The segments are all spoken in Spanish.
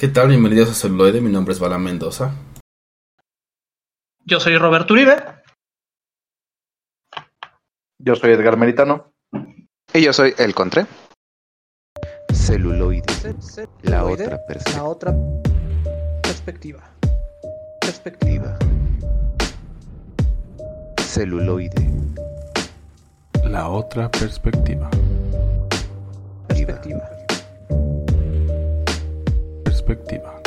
¿Qué tal? Bienvenidos a Celuloide, mi nombre es Bala Mendoza. Yo soy Roberto Uribe. Yo soy Edgar Meritano. Y yo soy El Contre. Celuloide. La otra La perspectiva. otra perspectiva. Perspectiva. Celuloide. La otra perspectiva. Perspectiva. Perspectiva.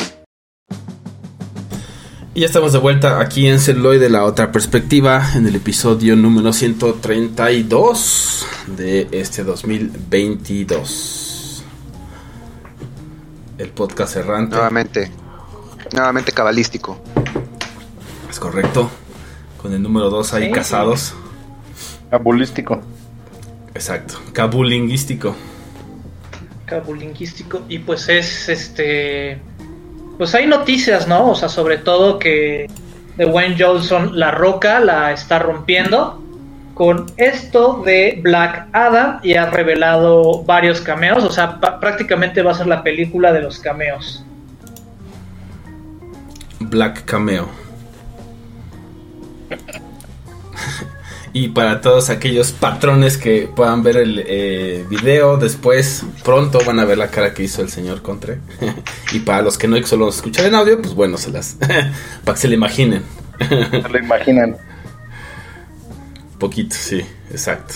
Y ya estamos de vuelta aquí en Celuloide, la otra perspectiva, en el episodio número 132 de este 2022. El podcast errante. Nuevamente. Nuevamente cabalístico. Es correcto. Con el número 2 ahí Sí, casados. Cabulístico. Exacto. Cabulingüístico. Cabulingüístico. Y pues es este. Pues hay noticias, ¿no? O sea, sobre todo que Dwayne Johnson, la roca, la está rompiendo. Con esto de Black Adam y ha revelado varios cameos. O sea, prácticamente va a ser la película de los cameos. Black Cameo. Y para todos aquellos patrones que puedan ver el eh, video después, pronto van a ver la cara que hizo el señor Contre. y para los que no que solo escuchar en audio, pues bueno, se las. para que se le imaginen. Se lo imaginan. Poquito, sí, exacto.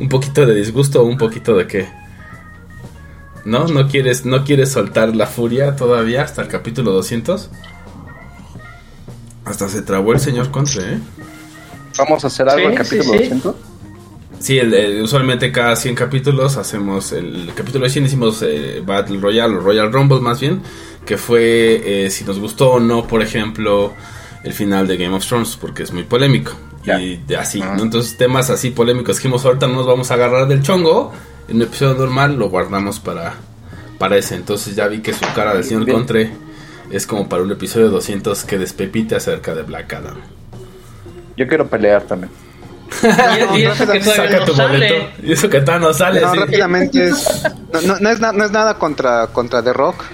Un poquito de disgusto o un poquito de qué. ¿No? ¿No quieres, ¿No quieres soltar la furia todavía hasta el capítulo 200? Hasta se trabó el señor Contre, ¿eh? Vamos a hacer algo Sí, en capítulo sí, sí. 200. Sí, el- el- usualmente cada 100 capítulos hacemos el, capítulo de 100 hicimos eh, Battle Royale o Royal Rumble más bien, que fue eh, si nos gustó o no, por ejemplo, el final de Game of Thrones, porque es muy polémico. Y de así. ¿no? Entonces temas así polémicos que dijimos ahorita no nos vamos a agarrar del chongo, en un episodio normal lo guardamos para, para ese. Entonces ya vi que su cara del señor. Contre es como para un episodio 200 que despepite acerca de Black Adam. Yo quiero pelear también. Y, y eso que todavía no sale. boleto. Y eso que todavía no sale. No, sí. rápidamente es. No, no- no es na- no es nada contra, contra The Rock.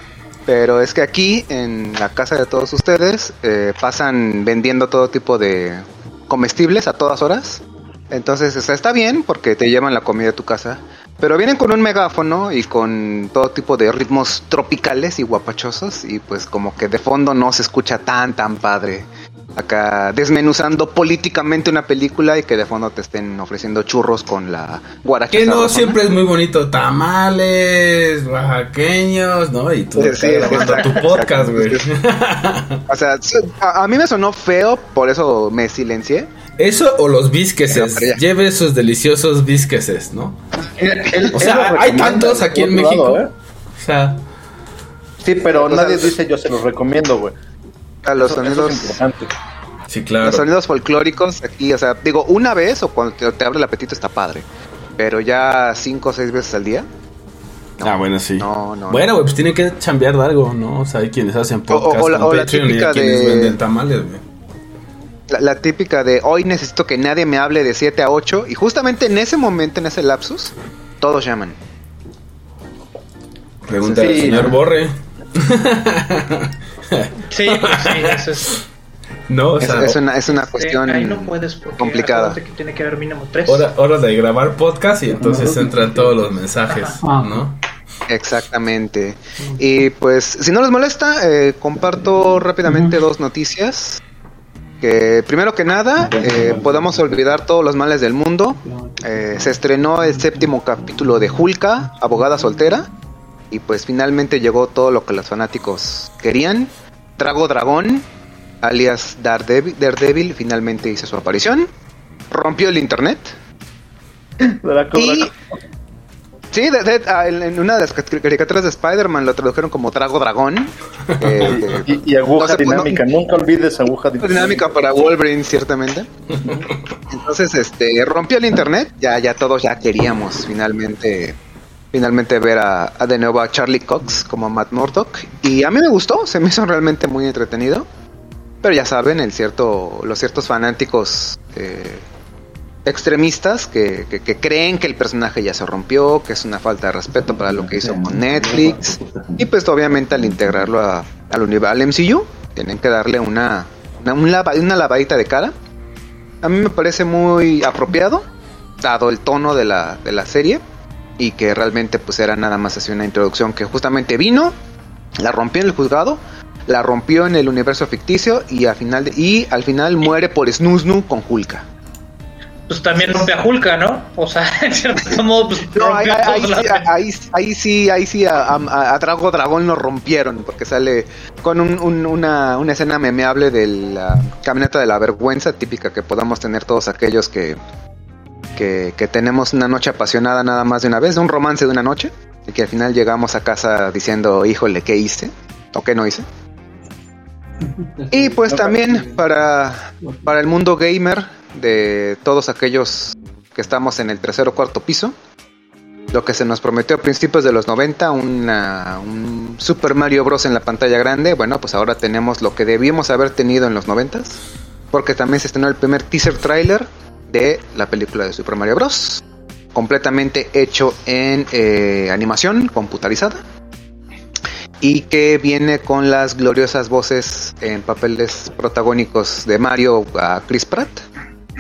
Pero es que aquí, en la casa de todos ustedes, eh, pasan vendiendo todo tipo de comestibles a todas horas. Entonces, o sea, está bien porque te llevan la comida a tu casa. Pero vienen con un megáfono y con todo tipo de ritmos tropicales y guapachosos. Y pues como que de fondo no se escucha tan, tan padre. Acá desmenuzando políticamente una película y que de fondo te estén ofreciendo churros con la guaracha. Que no sabrosona. siempre es muy bonito. Tamales, oaxaqueños, ¿no? Y tú Sí, sí, grabando exacto, tu podcast, güey. O sea, a, a mí me sonó feo, por eso me silencié. Eso o los bisqueses. Lleve sus deliciosos bisqueses, ¿no? O sea, hay tantos aquí en México. lado, ¿eh? O sea, Sí, pero O sea, nadie dice yo se los recomiendo, güey. A los Eso- eso sonidos, es importante. sí, claro. los sonidos folclóricos aquí, o sea, digo, una vez o cuando te, te abre el apetito está padre. Pero ya cinco o seis veces al día. no. ah, bueno, sí. No, no. Bueno, güey, pues tienen que chambear de algo, ¿no? O sea, hay quienes hacen O- o- podcast o la- con o la Patreon y típica quienes de- venden tamales, güey. La, la típica de hoy necesito que nadie me hable de 7 a 8. Y justamente en ese momento, en ese lapsus, todos llaman. Pregúntale al Sí, señor no. Borre. Sí, pues sí, eso es. no, o Es, sea, es una, es una Este, cuestión ahí no puedes porque complicada. que tiene que haber mínimo tres. hora, hora de grabar podcast y entonces entran todos los mensajes, Ah. ¿no? Exactamente. Y pues, si no les molesta, eh, comparto rápidamente dos noticias. Que primero que nada, eh, podamos olvidar todos los males del mundo. Eh, se estrenó el séptimo capítulo de Hulka, abogada soltera. Y pues finalmente llegó todo lo que los fanáticos querían. Drago Dragón, alias Daredevil, Daredevil, finalmente hizo su aparición. Rompió el internet. Draco, Y Draco. Sí, de- de- ah, en en una de las cari- caricaturas de Spider-Man lo tradujeron como Trago Dragón. Eh, Y, y aguja no no- dinámica, nunca olvides aguja dinámica. dinámica para Wolverine, ciertamente. Entonces, este, rompió el internet. Ya, ya todos ya queríamos finalmente, finalmente ver a, de nuevo a Charlie Cox como Matt Murdock. Y a mí me gustó, se me hizo realmente muy entretenido. Pero ya saben, el cierto, los ciertos fanáticos eh, extremistas que, que- creen que el personaje ya se rompió, que es una falta de respeto para lo que hizo con Netflix. Y pues obviamente al integrarlo a- al, al MCU, tienen que darle una, una, un lava- una lavadita de cara. A mí me parece muy apropiado, dado el tono de la serie, y que realmente pues era nada más así una introducción que justamente vino, la rompió en el juzgado, la rompió en el universo ficticio y al final de- y al final muere por Snoo con Hulka. Pues también rompe a Hulka, ¿no? O sea, en cierto modo, pues No, ahí, ahí sí, ahí, ahí sí, ahí sí a, a- a Drago Dragón lo rompieron, porque sale con un- un- una, una escena memeable de la camioneta de la vergüenza, típica que podamos tener todos aquellos que, que, que tenemos una noche apasionada nada más de una vez, un romance de una noche, y que al final llegamos a casa diciendo, híjole, ¿qué hice? ¿O qué no hice? Y pues también para, para el mundo gamer de todos aquellos que estamos en el tercer o cuarto piso, lo que se nos prometió a principios de los 90, una- un Super Mario Bros. en la pantalla grande, bueno, pues ahora tenemos lo que debíamos haber tenido en los 90, porque también se estrenó el primer teaser trailer de la película de Super Mario Bros. Completamente hecho en eh, animación computarizada y que viene con las gloriosas voces en papeles protagónicos de Mario a Chris Pratt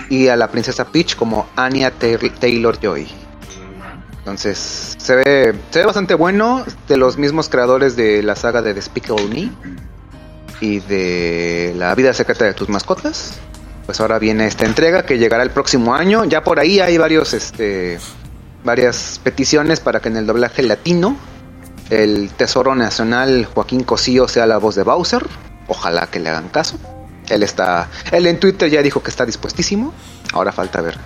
y a la princesa Peach como Anya Taylor Joy. Entonces se ve, se ve bastante bueno de los mismos creadores de la saga de Despicable Me y de La vida secreta de tus mascotas. Pues ahora viene esta entrega que llegará el próximo año. Ya por ahí hay varios este varias peticiones para que en el doblaje latino el Tesoro Nacional Joaquín Cosío sea la voz de Bowser. Ojalá que le hagan caso. Él está, él en Twitter ya dijo que está dispuestísimo. Ahora falta ver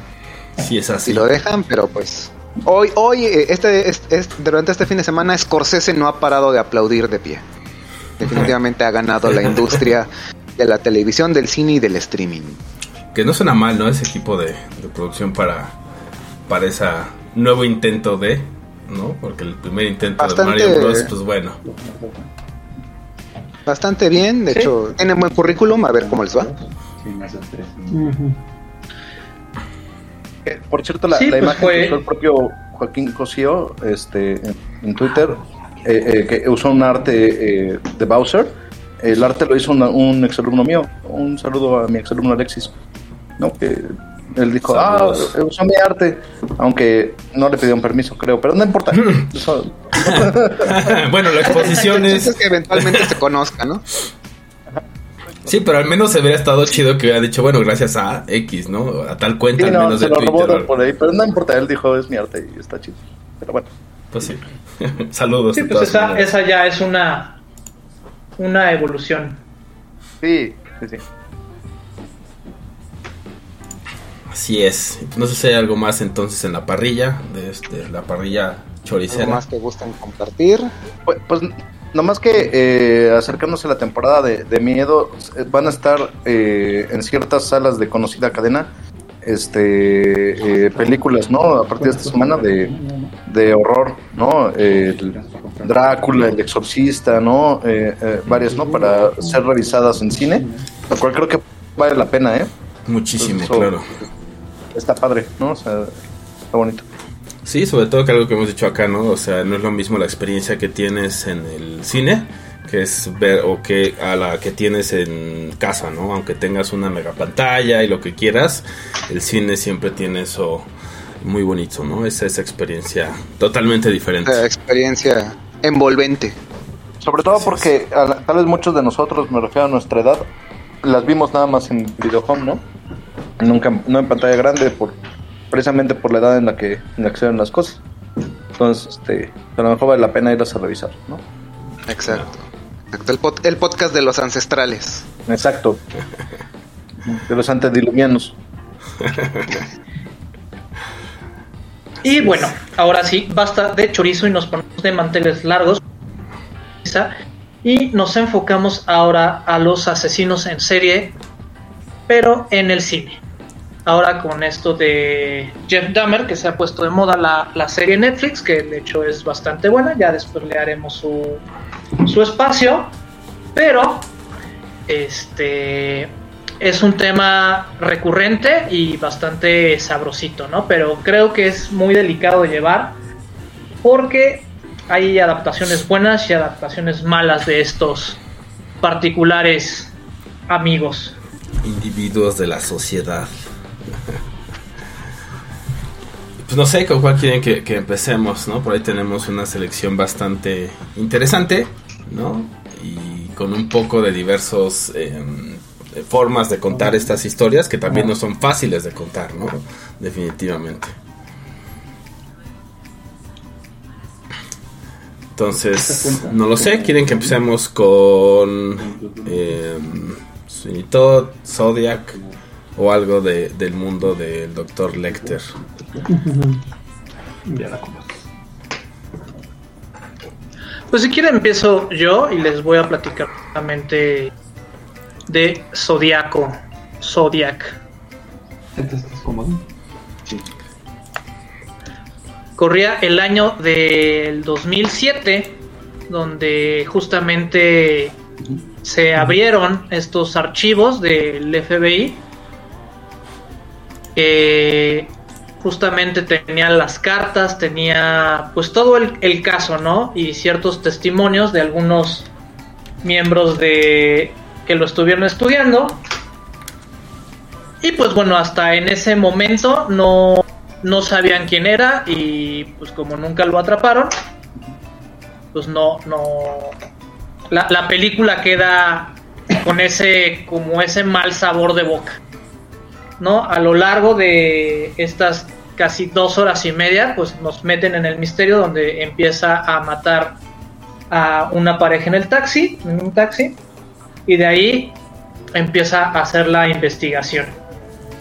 Sí, es así. si lo dejan, pero pues hoy, hoy, eh, este, es- es- durante este fin de semana, Scorsese no ha parado de aplaudir de pie. Definitivamente ha ganado la industria de la televisión, del cine y del streaming. Que no suena mal, ¿no? Ese equipo de, de producción para, para ese nuevo intento de, ¿no? Porque el primer intento Bastante- de Mario Bros, pues bueno. Bastante bien, de Sí. hecho, tienen buen currículum, a ver cómo les va. Eh, Por cierto, la, Sí, la pues imagen fue- que usó el propio Joaquín Cosío este, en, en Twitter, eh, eh, que usó un arte eh, de Bowser, el arte lo hizo una- un exalumno mío. Un saludo a mi exalumno Alexis. ¿No? Que él dijo, Saludos. ah, usó mi arte, aunque no le pidió un permiso, creo, pero no importa. Bueno, la exposición Entonces es... que eventualmente se conozca, ¿no? Sí, pero al menos se hubiera estado chido que hubiera dicho, bueno, gracias a X, ¿no? A tal cuenta sí, al no, menos se de lo robó Twitter. de por ahí, pero no importa, él dijo, es mi arte y está chido. Pero bueno. Pues sí. Saludos. Sí, pues esa, esa ya es una, una evolución. Sí, sí, sí. Así es. No sé si hay algo más entonces en la parrilla, de este, la parrilla Algo choricera. más que gustan compartir. Pues, pues nomás que eh, acercándose a la temporada de, de miedo, eh, van a estar eh, en ciertas salas de conocida cadena este eh, películas, ¿no? A partir de esta semana de, de horror, ¿no? El Drácula, El Exorcista, ¿no? Eh, eh, varias, ¿no? Para ser revisadas en cine, lo cual creo que vale la pena, ¿eh? Muchísimo, claro. Está padre, ¿no? O sea, está bonito. Sí, sobre todo que algo que hemos dicho acá, ¿no? O sea, no es lo mismo la experiencia que tienes en el cine, que es ver, o que a la que tienes en casa, ¿no? Aunque tengas una mega pantalla y lo que quieras, el cine siempre tiene eso muy bonito, ¿no? Es esa experiencia totalmente diferente. Esa experiencia envolvente. Sobre todo Así porque a la- tal vez muchos de nosotros, me refiero a nuestra edad, las vimos nada más en videohome, ¿no? Nunca, no en pantalla grande, por precisamente por la edad en la que, en la que se ven las cosas. Entonces, este, a lo mejor vale la pena irlas a revisar, ¿no? Exacto. Exacto. El, pod- el podcast de los ancestrales. Exacto. De los antediluvianos. Y bueno, ahora sí, basta de chorizo y nos ponemos de manteles largos. Y nos enfocamos ahora a los asesinos en serie, pero en el cine. Ahora con esto de Jeff Dahmer, que se ha puesto de moda la, la serie Netflix, que de hecho es bastante buena, ya después le haremos su, su espacio. Pero, este, es un tema recurrente y bastante sabrosito, ¿no? Pero creo que es muy delicado de llevar porque hay adaptaciones buenas y adaptaciones malas de estos particulares amigos. Individuos de la sociedad. Pues no sé con cuál quieren que, que empecemos, ¿no? Por ahí tenemos una selección bastante interesante, ¿no? Y con un poco de diversos em, formas de contar estas historias que también no son fáciles de contar, ¿no? Definitivamente. Entonces, no lo sé, quieren que empecemos con eh, Zodiac o algo de, del mundo del Dr. Lecter. Ya la. Pues si quieren empiezo yo y les voy a platicar rápidamente de Zodiaco. Zodiac. ¿Estás estás cómodo? Sí. Corría el año del 2007, donde justamente se abrieron estos archivos del FBI que justamente tenían las cartas, tenía pues todo el, el caso, ¿no? Y ciertos testimonios de algunos miembros de que lo estuvieron estudiando. Y pues bueno, hasta en ese momento no, no sabían quién era y pues como nunca lo atraparon, pues no, no... La, la película queda con ese, como ese mal sabor de boca. ¿no? A lo largo de estas casi dos horas y media, pues nos meten en el misterio donde empieza a matar a una pareja en el taxi, en un taxi, y de ahí empieza a hacer la investigación.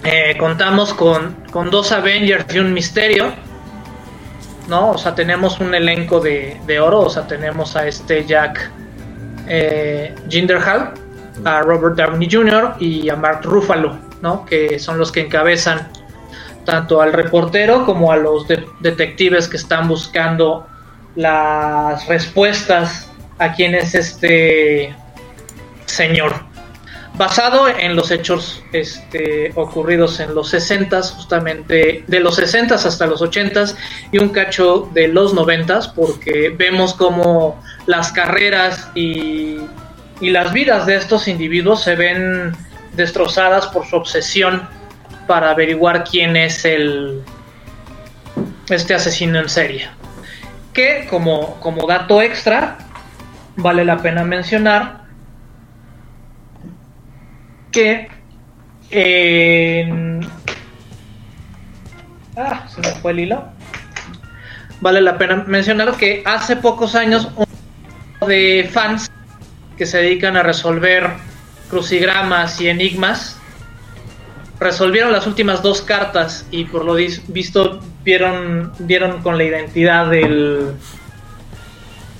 Eh, contamos con, con dos Avengers y un misterio, ¿no? O sea, tenemos un elenco de, de oro, o sea, tenemos a este Jack eh, Gyllenhaal, a Robert Downey Jr. y a Mark Ruffalo, ¿no? Que son los que encabezan tanto al reportero como a los de- detectives que están buscando las respuestas a quién es este señor. Basado en los hechos este, ocurridos en los 60 justamente de los 60 hasta los 80 y un cacho de los 90 porque vemos como las carreras y, y las vidas de estos individuos se ven destrozadas por su obsesión para averiguar quién es el este asesino en serie. Que como, como dato extra, vale la pena mencionar que. Ah, se me fue el hilo. Vale la pena mencionar que hace pocos años un de fans que se dedican a resolver crucigramas y enigmas resolvieron las últimas dos cartas y por lo visto vieron dieron con la identidad del,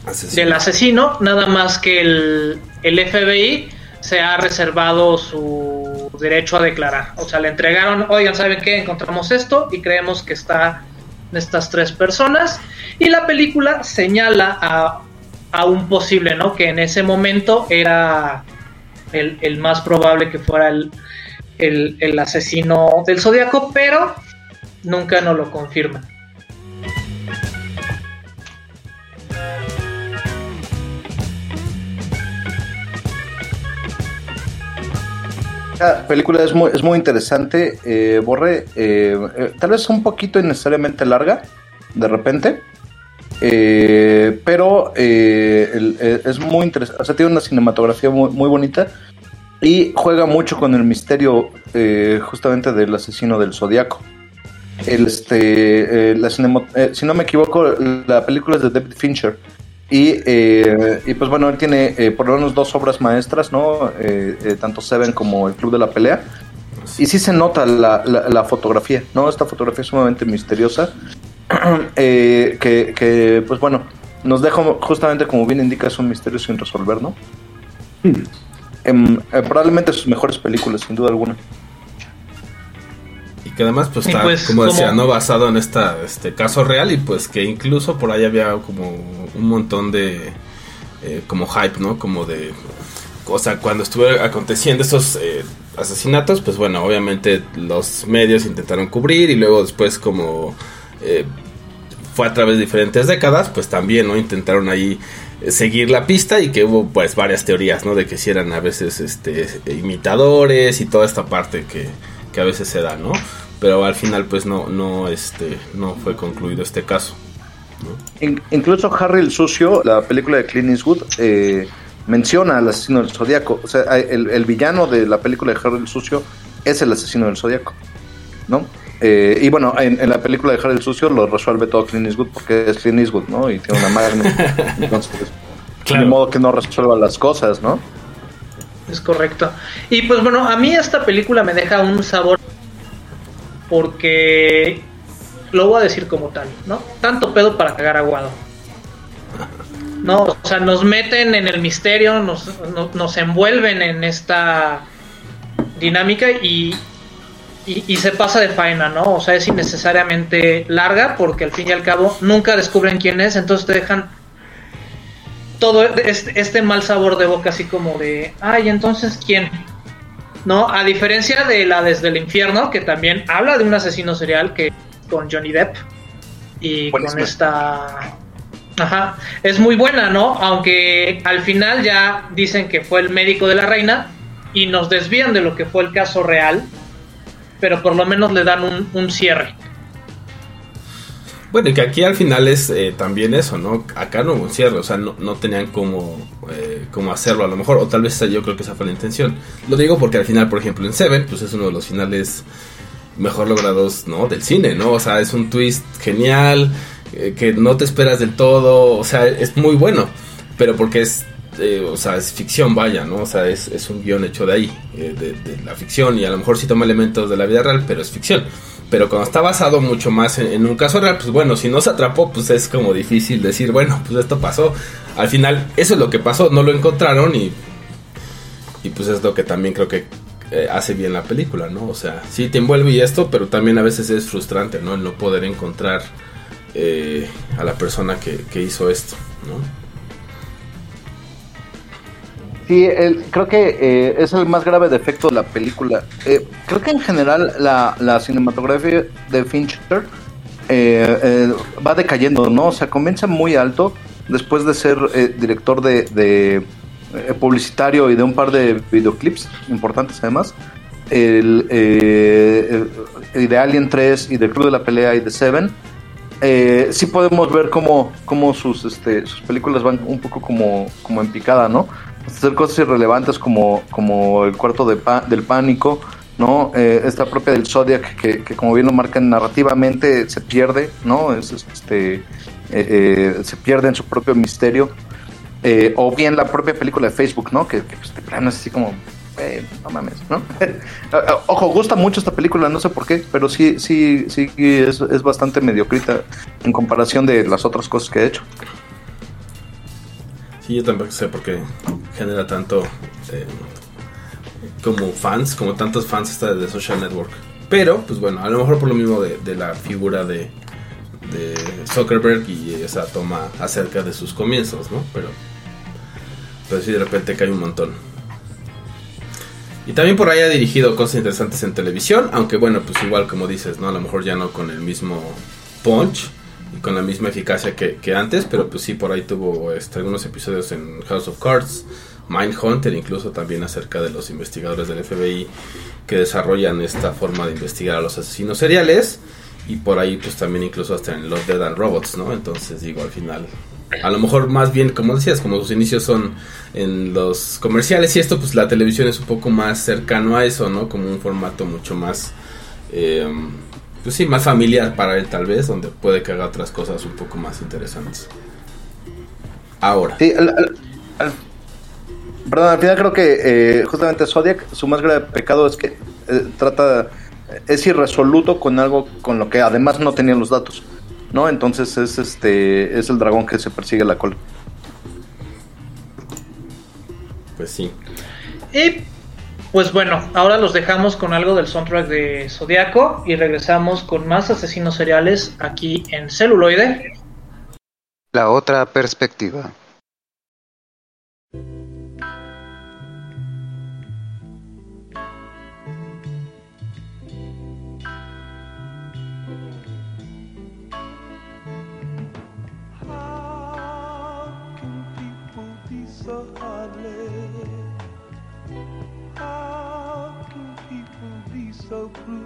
Asesino. del asesino, nada más que el, el FBI se ha reservado su derecho a declarar. O sea, le entregaron, oigan, ¿saben qué? Encontramos esto y creemos que está en estas tres personas. Y la película señala a, a un posible, ¿no? Que en ese momento era el, el más probable que fuera el, el, el asesino del zodiaco, pero nunca nos lo confirman. La película es muy, es muy interesante. eh, Borre, eh, eh, tal vez un poquito innecesariamente larga, de repente. eh, pero es muy interesante. O sea, tiene una cinematografía muy, muy bonita. Y juega mucho con el misterio eh, justamente del asesino del zodiaco. Este, eh, la eh, si no me equivoco, la película es de David Fincher. Y, y pues bueno, él tiene por lo menos dos obras maestras, ¿no? Tanto Seven como El Club de la Pelea. Y sí se nota la, la- fotografía, ¿no? Esta fotografía es sumamente misteriosa. Que, que, pues bueno, nos deja justamente como bien indica, es un misterio sin resolver, ¿no? Em, eh, probablemente sus mejores películas, sin duda alguna. Y que además pues está, pues, como decía, no basado en esta, este caso real y pues que incluso por ahí había como un montón de eh, como hype, ¿no? Como de o sea, cuando estuvo aconteciendo esos eh, asesinatos, pues bueno, obviamente los medios intentaron cubrir y luego después como eh, fue a través de diferentes décadas, pues también, ¿no? Intentaron ahí seguir la pista y que hubo pues varias teorías, ¿no? De que si eran a veces este imitadores y toda esta parte que, que a veces se da, ¿no? Pero al final pues no, no, este, no fue concluido este caso. ¿no? In- incluso Harry el Sucio, la película de Clint Eastwood, eh, menciona al asesino del zodiaco. O sea, el, el villano de la película de Harry el Sucio es el asesino del zodiaco, ¿no? Eh, y bueno, en, en la película de Harry el Sucio lo resuelve todo Clint Eastwood porque es Clint Eastwood, ¿no? Y tiene una Magnum. Entonces, Claro. de modo que no resuelva las cosas, ¿no? Es correcto. Y pues bueno, a mí esta película me deja un sabor porque lo voy a decir como tal, ¿no? Tanto pedo para cagar aguado. No, o sea, nos meten en el misterio, nos, no- nos envuelven en esta dinámica y, y, y se pasa de faena, ¿no? O sea, es innecesariamente larga porque al fin y al cabo nunca descubren quién es, entonces te dejan todo este, este mal sabor de boca así como de, ay, entonces quién, ¿no? A diferencia de la desde el infierno, que también habla de un asesino serial que con Johnny Depp y con esta... Ajá, es muy buena, ¿no? Aunque al final ya dicen que fue el médico de la reina y nos desvían de lo que fue el caso real, pero por lo menos le dan un, un cierre. Bueno, y que aquí al final es eh, también eso, ¿no? Acá no hubo un cierre, o sea, no, no tenían cómo, eh, cómo hacerlo a lo mejor, o tal vez yo creo que esa fue la intención. Lo digo porque al final, por ejemplo, en Seven, pues es uno de los finales mejor logrados, ¿no? Del cine, ¿no? O sea, es un twist genial, eh, que no te esperas del todo, o sea, es muy bueno, pero porque es, eh, o sea, es ficción, vaya, ¿no? O sea, es, es un guion hecho de ahí, eh, de, la ficción, y a lo mejor sí toma elementos de la vida real, pero es ficción. Pero cuando está basado mucho más en, un caso real, pues bueno, si no se atrapó, pues es como difícil decir, bueno, pues esto pasó. Al final, eso es lo que pasó, no lo encontraron y, y pues es lo que también creo que eh, hace bien la película, ¿no? O sea, sí te envuelve y esto, pero también a veces es frustrante, ¿no? El no poder encontrar a la persona que, que hizo esto, ¿no? Sí, creo que eh, es el más grave defecto de la película. Eh, creo que en general la, cinematografía de Fincher eh, va decayendo, ¿no? O sea, comienza muy alto después de ser director de, publicitario y de un par de videoclips importantes además. El, el- de Alien 3 y del Club de la Pelea y de Seven. Sí podemos ver cómo, este, sus películas van un poco como, como en picada, ¿no? Hacer cosas irrelevantes como, como el cuarto de pa- del pánico, ¿no? Eh, esta propia del Zodiac, que, que como bien lo marcan narrativamente, se pierde, ¿no? Es, este, eh, eh, se pierde en su propio misterio. Eh, o bien la propia película de Facebook, ¿no? Que, que pues, de plano es así como, no mames, ¿no? Ojo, gusta mucho esta película, no sé por qué, pero sí, sí, sí, es, es bastante mediocrita en comparación de las otras cosas que he hecho. Sí, yo tampoco sé por qué genera tanto eh, como fans, como tantos fans esta de Social Network. Pero, pues bueno, a lo mejor por lo mismo de, de la figura de, de Zuckerberg y esa toma acerca de sus comienzos, ¿no? Pero, pero sí, de repente cae un montón. Y también por ahí ha dirigido cosas interesantes en televisión, aunque bueno, pues igual como dices, ¿no? A lo mejor ya no con el mismo punch y con la misma eficacia que, que antes, pero pues sí, por ahí tuvo este, algunos episodios en House of Cards, Mindhunter, incluso también acerca de los investigadores del FBI que desarrollan esta forma de investigar a los asesinos seriales, y por ahí pues también incluso hasta en Los Dead and Robots, ¿no? Entonces digo, al final, a lo mejor más bien, como decías, como sus inicios son en los comerciales y esto, pues la televisión es un poco más cercano a eso, ¿no? Como un formato mucho más... eh, pues sí, más familiar para él tal vez, donde puede que haga otras cosas un poco más interesantes. Ahora. Sí, al, al- al- perdón, al final creo que eh, justamente Zodiac, su más grave pecado es que eh, trata, es irresoluto con algo con lo que además no tenía los datos, ¿no? Entonces es este, es el dragón que se persigue la cola. Pues sí. Y pues bueno, ahora los dejamos con algo del soundtrack de Zodiaco y regresamos con más asesinos seriales aquí en celuloide. La otra perspectiva. broke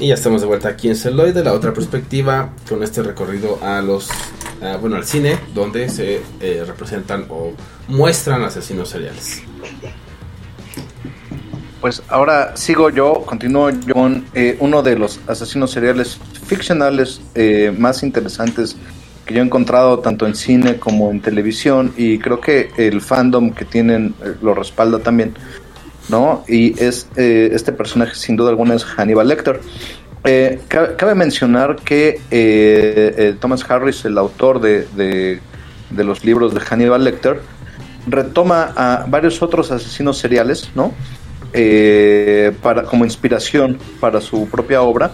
Y ya estamos de vuelta aquí en Celoide, la otra perspectiva, con este recorrido a los, bueno, al cine, donde se eh, representan o muestran asesinos seriales. Pues ahora sigo yo, continúo yo con eh, uno de los asesinos seriales ficcionales eh, más interesantes que yo he encontrado tanto en cine como en televisión y creo que el fandom que tienen lo respalda también, ¿no? Y es eh, este personaje sin duda alguna es Hannibal Lecter. Eh, ca- cabe mencionar que eh, eh, Thomas Harris, el autor de, de- los libros de Hannibal Lecter, retoma a varios otros asesinos seriales, ¿no? Para, como inspiración para su propia obra,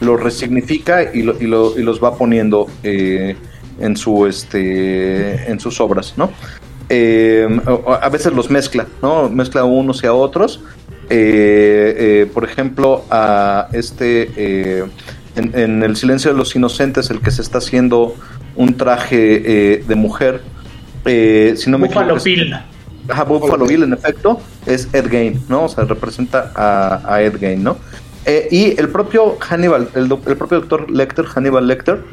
los resignifica y, lo- y lo- y los va poniendo en, su, este, en sus obras, ¿no? Eh, a veces los mezcla, ¿no? Mezcla unos y a otros. Eh, eh, por ejemplo, a este eh, en, en El silencio de los inocentes, el que se está haciendo un traje eh, de mujer. si no me Buffalo equivoco, es- Bill. Ajá, Buffalo Bill, en efecto, es Ed Gein, ¿no? O sea, representa a, a Ed Gein, ¿no? Eh, y el propio Hannibal, el, el propio doctor Lecter, Hannibal Lecter,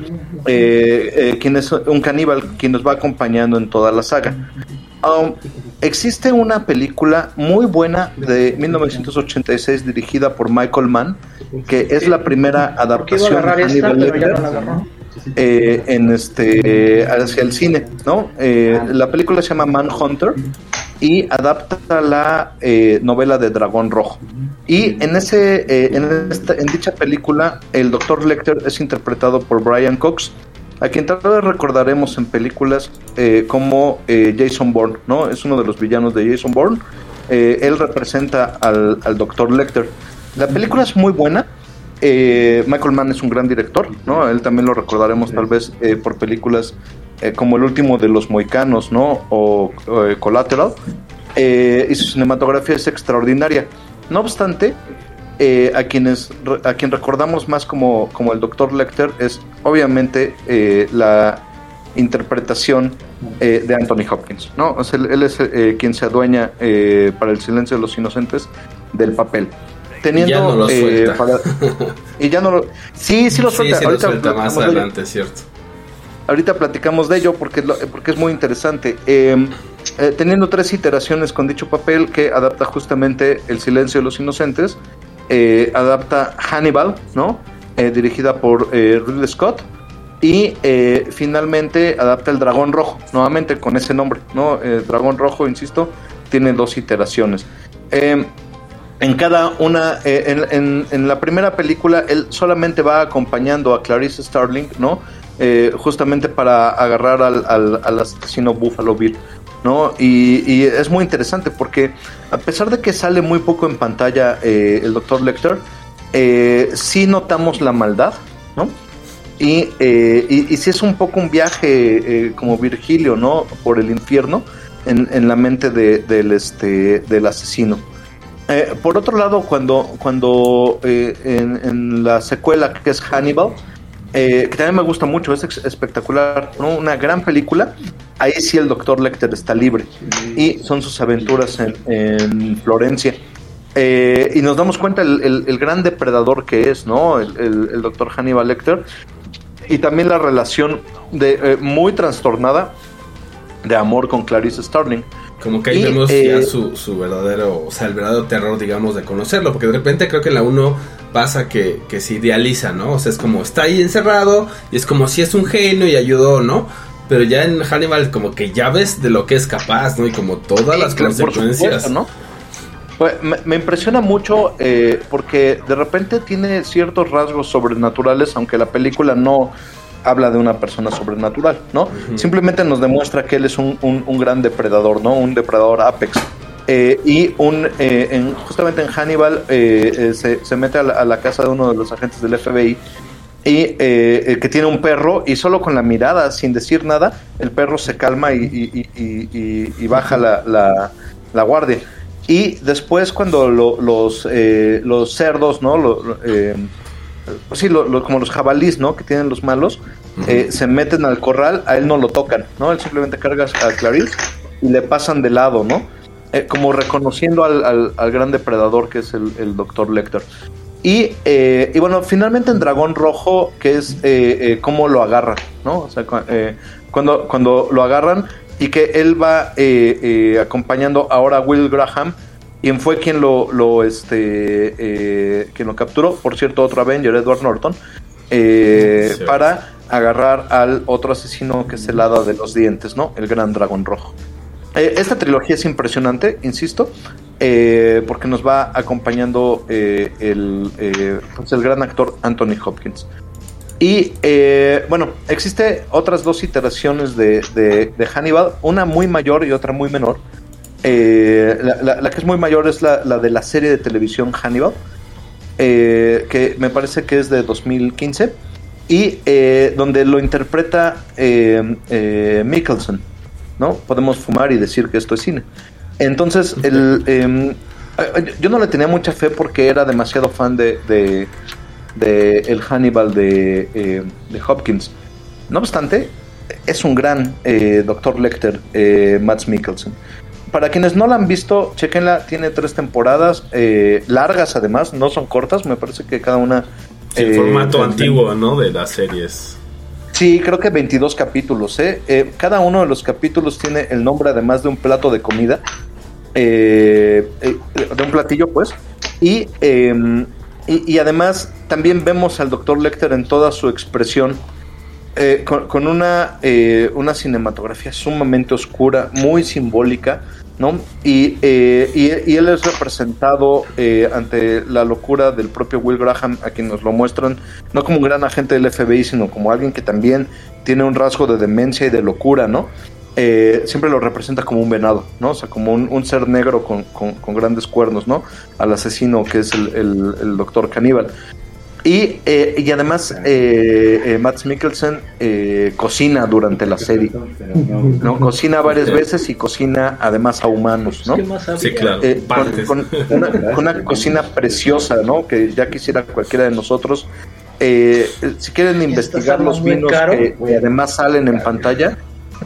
eh, eh, quien es un caníbal, quien nos va acompañando en toda la saga. Um, existe una película muy buena de 1986 dirigida por Michael Mann, que es la primera adaptación de Hannibal Lecter eh, en este hacia el cine, ¿no? Eh, la película se llama Manhunter y adapta la eh, novela de Dragón Rojo. Y en ese eh, en, esta- en dicha película el Dr. Lecter es interpretado por Brian Cox, a quien tal vez recordaremos en películas eh, como Jason Bourne, ¿no? Es uno de los villanos de Jason Bourne. Él representa al, al Dr. Lecter. La película es muy buena. eh, Michael Mann es un gran director, ¿no? Él también lo recordaremos tal vez eh, por películas eh, como El último de los moicanos, ¿no? O eh, Collateral. Eh, y su cinematografía es extraordinaria. No obstante, eh, a quienes a quien recordamos más como, como el Dr. Lecter es obviamente eh, la interpretación eh, de Anthony Hopkins, ¿no? O sea, él, es quien se adueña para el silencio de los inocentes del papel. Teniendo, ya no lo eh, para- y ya no lo... Sí, sí lo Sí, suelta. sí lo Ahorita suelta más adelante, cierto. Ahorita platicamos de ello porque, es muy interesante. Eh, eh, teniendo tres iteraciones con dicho papel que adapta justamente El silencio de los inocentes, eh, adapta Hannibal, ¿no? Eh, dirigida por Ridley Scott. Y finalmente adapta El Dragón Rojo, nuevamente con ese nombre, ¿no? Dragón Rojo, insisto, tiene dos iteraciones. Eh, en cada una, en- en la primera película, él solamente va acompañando a Clarice Starling, ¿no? Eh, justamente para agarrar al, asesino Buffalo Bill, ¿no? Y, es muy interesante porque a pesar de que sale muy poco en pantalla eh, el Dr. Lecter, eh, sí notamos la maldad, ¿no? Y, eh, y, y sí es un poco un viaje como Virgilio, ¿no? Por el infierno en, la mente de- del, este, del asesino. Por otro lado, cuando, cuando en la secuela que es Hannibal, eh, que también me gusta mucho, es espectacular, ¿no? una gran película, ahí sí el Dr. Lecter está libre y son sus aventuras en, en Florencia. Eh, y nos damos cuenta el, el- el gran depredador que es, ¿no? El, el, Dr. Hannibal Lecter. Y también la relación de, eh, muy trastornada de amor con Clarice Starling. Como que ahí Y, vemos eh, ya su, su verdadero, o sea, el verdadero terror, digamos, de conocerlo, porque de repente creo que en la 1 pasa que, que se idealiza, ¿no? O sea, es como está ahí encerrado y es como si es un genio y ayudó, ¿no? Pero ya en Hannibal como que ya ves de lo que es capaz, ¿no? Y como todas las consecuencias. supuesto, ¿no? Pues, me, me impresiona mucho eh, porque de repente tiene ciertos rasgos sobrenaturales, aunque la película no habla de una persona sobrenatural, ¿no? Simplemente nos demuestra que él es un, un- un gran depredador, ¿no? Un depredador apex. Eh, y un eh, en- justamente en Hannibal eh, eh, se, se mete a la, a la casa de uno de los agentes del FBI y que tiene un perro y solo con la mirada, sin decir nada, el perro se calma y, y- y- y- y- y baja la, la- la guardia. Y después cuando lo- los, los cerdos, ¿no? Lo- sí, lo- lo- como los jabalís, ¿no? Que tienen los malos, eh, se meten al corral, a él no lo tocan, ¿no? Él simplemente carga a Clarice y le pasan de lado, ¿no? Eh, como reconociendo al, al- al gran depredador que es el, el Dr. Lecter. Y, eh, y bueno, finalmente en Dragón Rojo, que es eh, cómo lo agarran, ¿no? O sea, cu- cuando, cuando lo agarran y que él va acompañando ahora a Will Graham, quien fue quien lo, lo, este, eh, quien lo capturó, por cierto, otro Avenger, Edward Norton, eh, para agarrar al otro asesino que es el hada de los dientes, ¿no? El gran dragón rojo. Eh, esta trilogía es impresionante, insisto, eh, porque nos va acompañando el, pues el gran actor Anthony Hopkins. Y eh, bueno, existe otras dos iteraciones de, de- de Hannibal, una muy mayor y otra muy menor. Eh, la, la- la que es muy mayor es la, la de la serie de televisión Hannibal, eh, que me parece que es de 2015, y eh, donde lo interpreta Mikkelsen. ¿no? Podemos fumar y decir que esto es cine. Entonces, el, eh, yo no le tenía mucha fe porque era demasiado fan de, de, de el Hannibal de, de Hopkins. No obstante, es un gran eh, Dr. Lecter, eh, Mads Mikkelsen. Para quienes no la han visto, chequenla, tiene tres temporadas, eh, largas además, no son cortas, me parece que cada una... El eh, formato antiguo, ¿no? De las series. Sí, creo que 22 capítulos. ¿eh? Eh, cada uno de los capítulos tiene el nombre además de un plato de comida, eh, eh, de un platillo pues. Y, eh, y, y además también vemos al Dr. Lecter en toda su expresión, eh, con, con una, eh, una cinematografía sumamente oscura, muy simbólica. ¿No? Y, eh, y, y él es representado eh, ante la locura del propio Will Graham, a quien nos lo muestran, no como un gran agente del FBI, sino como alguien que también tiene un rasgo de demencia y de locura, ¿no? Eh, siempre lo representa como un venado, ¿no? O sea, como un, ser negro con, con- grandes cuernos, ¿no? Al asesino que es el, el- el doctor caníbal. Y, eh, y además, eh, eh, Mads Mikkelsen eh, cocina durante la serie. ¿no? Cocina varias veces y cocina además a humanos, ¿no? Sí, claro. Eh, con, con una, con una cocina preciosa, ¿no? Que ya quisiera cualquiera de nosotros. Eh, si quieren investigar los vinos caro. que, además salen en pantalla,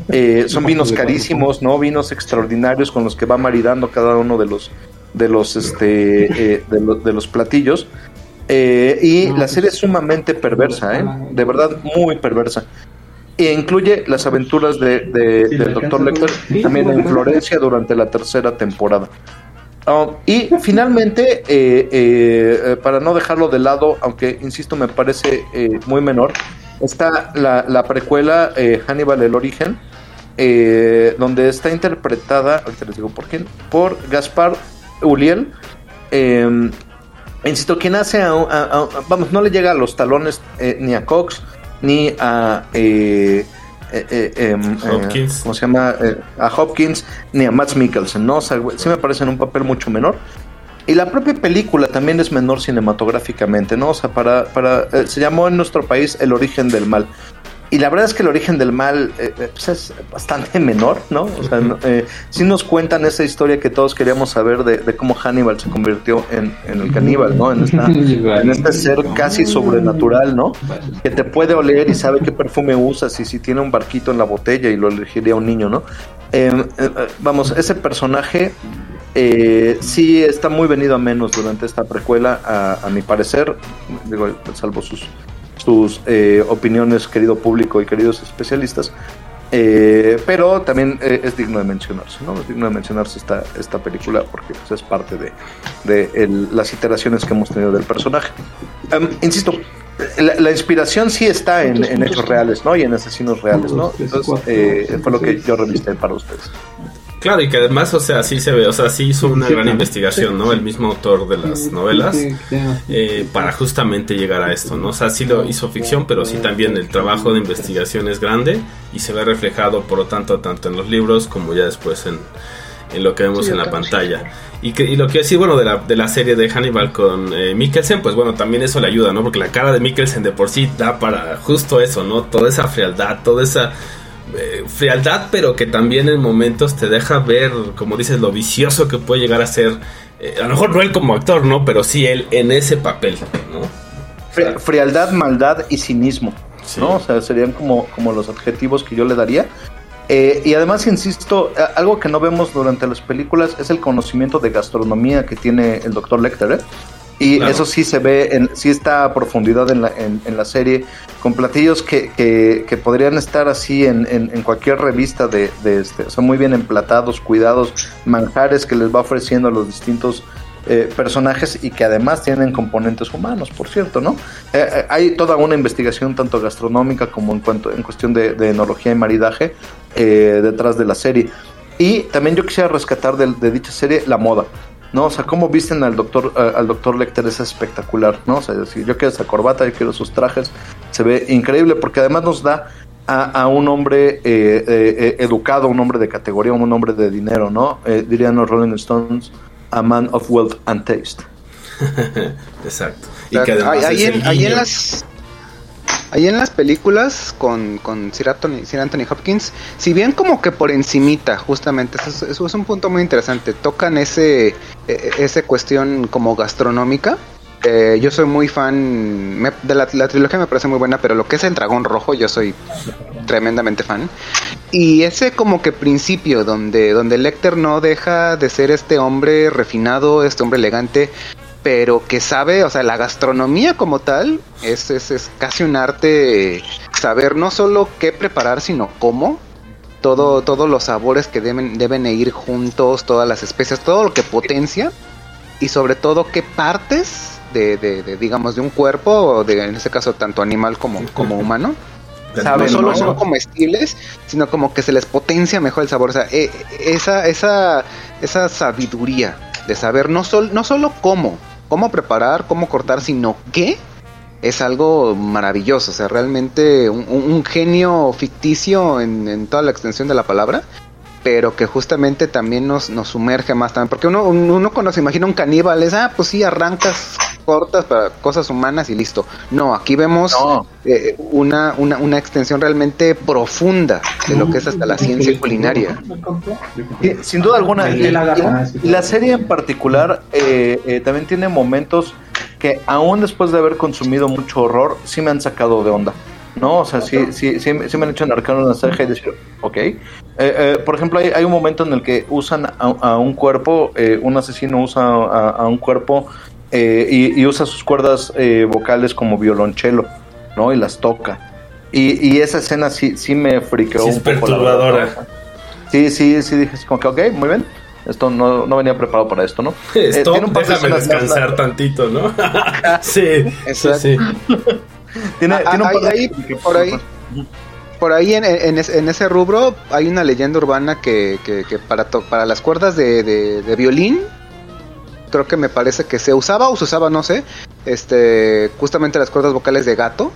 eh, son vinos carísimos, ¿no? Vinos extraordinarios con los que va maridando cada uno de los de los este eh, de, los- de los platillos. Eh, y la serie es sumamente perversa, ¿eh? De verdad, muy perversa. E incluye las aventuras de, de- del Dr. Lecter también en Florencia durante la tercera temporada. Ah, y finalmente, eh, para no dejarlo de lado, aunque insisto, me parece eh, muy menor, está la, la precuela Hannibal el origen, donde está interpretada, ahorita les digo por quién, por Gaspar Uliel. Insisto, quien hace a, a- a- vamos, no le llega a los talones eh, ni a Cox ni a eh, eh, eh, em, eh, Hopkins. ¿cómo se llama? Eh, a Hopkins ni a Matt Mikkelsen, ¿no? O sea, sí me parece en un papel mucho menor. Y la propia película también es menor cinematográficamente, ¿no? O sea, para, para se llamó en nuestro país El origen del mal. Y la verdad es que el origen del mal eh, eh, pues es bastante menor, ¿no? O sea, eh, sí nos cuentan esa historia que todos queríamos saber de, de cómo Hannibal se convirtió en, en el caníbal, ¿no? En, esta, en este ser casi sobrenatural, ¿no? Que te puede oler y sabe qué perfume usas y si tiene un barquito en la botella y lo elegiría un niño, ¿no? Eh, eh, eh, vamos, ese personaje eh, sí está muy venido a menos durante esta precuela, a, a mi parecer, digo, salvo sus, sus eh, opiniones, querido público y queridos especialistas. Eh, pero también eh, es digno de mencionarse, ¿no? Es digno de mencionarse esta, esta película porque pues, es parte de, de el- las iteraciones que hemos tenido del personaje. Em, insisto, la, la inspiración sí está en, en hechos reales, ¿no? Y en asesinos reales, ¿no? Entonces, eh, fue lo que yo revisté para ustedes. Claro, y que además, o sea, sí se ve, o sea, sí hizo una Sí, gran investigación, ¿no? El mismo autor de las novelas. eh, para justamente llegar a esto, ¿no? O sea, sí lo hizo ficción, pero sí también el trabajo de investigación es grande y se ve reflejado, por lo tanto, tanto en los libros como ya después en, en lo que vemos Sí, en la pantalla. Y, que, y lo que decir, bueno, de la, de la serie de Hannibal con eh, Mikkelsen, pues bueno, también eso le ayuda, ¿no? Porque la cara de Mikkelsen de por sí da para justo eso, ¿no? Toda esa frialdad, toda esa eh, frialdad, pero que también en momentos te deja ver, como dices, lo vicioso que puede llegar a ser. eh, a lo mejor no él como actor, ¿no? Pero sí él en ese papel, ¿no? Fri- frialdad, maldad y cinismo, Sí. ¿no? O sea, serían como, como los adjetivos que yo le daría. Eh, y además, insisto, algo que no vemos durante las películas es el conocimiento de gastronomía que tiene el doctor Lecter, ¿eh? Y Claro. eso sí se ve, en, sí está a profundidad en la, en, en la serie, con platillos que, que, que podrían estar así en, en, cualquier revista de, de este, o sea, muy bien emplatados, cuidados, manjares que les va ofreciendo a los distintos eh, personajes y que además tienen componentes humanos, por cierto, ¿no? Eh, eh, hay toda una investigación tanto gastronómica como en cuanto en cuestión de, de enología y maridaje eh, detrás de la serie. Y también yo quisiera rescatar de, de dicha serie la moda. ¿No? O sea, cómo visten al doctor, eh, al doctor Lecter es espectacular, ¿no? O sea, si yo quiero esa corbata, yo quiero sus trajes, se ve increíble porque además nos da a, a un hombre eh, eh, eh, educado, un hombre de categoría, un hombre de dinero, ¿no? Eh, dirían los Rolling Stones, a man of wealth and taste. Exacto. Y que además ahí, ahí es en, el ahí en guiño. las ahí en las películas con, con Sir, Anthony, Sir Anthony Hopkins, si bien como que por encimita, justamente, eso, es- eso es un punto muy interesante, tocan ese, eh, ese cuestión como gastronómica. Eh, yo soy muy fan me- de la, la trilogía me parece muy buena, pero lo que es el dragón rojo yo soy tremendamente fan. Y ese como que principio donde, donde Lecter no deja de ser este hombre refinado, este hombre elegante, pero que sabe, o sea, la gastronomía como tal es, es, es casi un arte saber no solo qué preparar, sino cómo. Todo, todos los sabores que deben, deben ir juntos, todas las especias, todo lo que potencia y sobre todo qué partes de, de- de, digamos, de un cuerpo, de, en este caso tanto animal como, como humano, no solo son comestibles, sino como que se les potencia mejor el sabor. O sea, eh, esa, esa, esa sabiduría de saber no, sol, no solo cómo, cómo preparar, cómo cortar, sino qué, es algo maravilloso. O sea, realmente un, genio ficticio en, en toda la extensión de la palabra. Pero que justamente también nos, nos sumerge más también. Porque uno, uno cuando se imagina un caníbal es, ah, pues sí, arrancas cortas para cosas humanas y listo. No, aquí vemos No. eh, una, una, una extensión realmente profunda de lo que es hasta la ciencia culinaria. Sí, sin duda alguna. La garra. y la serie en particular eh, eh, también tiene momentos que aún después de haber consumido mucho horror, sí me han sacado de onda. ¿No? O sea, sí, sí, sí, sí me han hecho enarcar una ceja y decir, ok. Eh, eh, por ejemplo, hay, hay un momento en el que usan a, a un cuerpo, eh, un asesino usa a, a un cuerpo eh, y, y usa sus cuerdas eh, vocales como violonchelo, ¿no? Y las toca. Y, y esa escena sí, sí me friqueó Sí es un poco. la perturbadora. verdad. Sí, sí, sí, dije así como que, ok, muy bien. Esto no, no venía preparado para esto, ¿no? Eh, par de déjame más descansar tantito, ¿no? sí, sí. Tiene, Ah, tiene un ahí- par de- ahí, por ahí, por ahí en, en en ese rubro hay una leyenda urbana que, que- que para, to- para las cuerdas de, de- de violín, creo que me parece que se usaba o se usaba, no sé, este, justamente las cuerdas vocales de gato.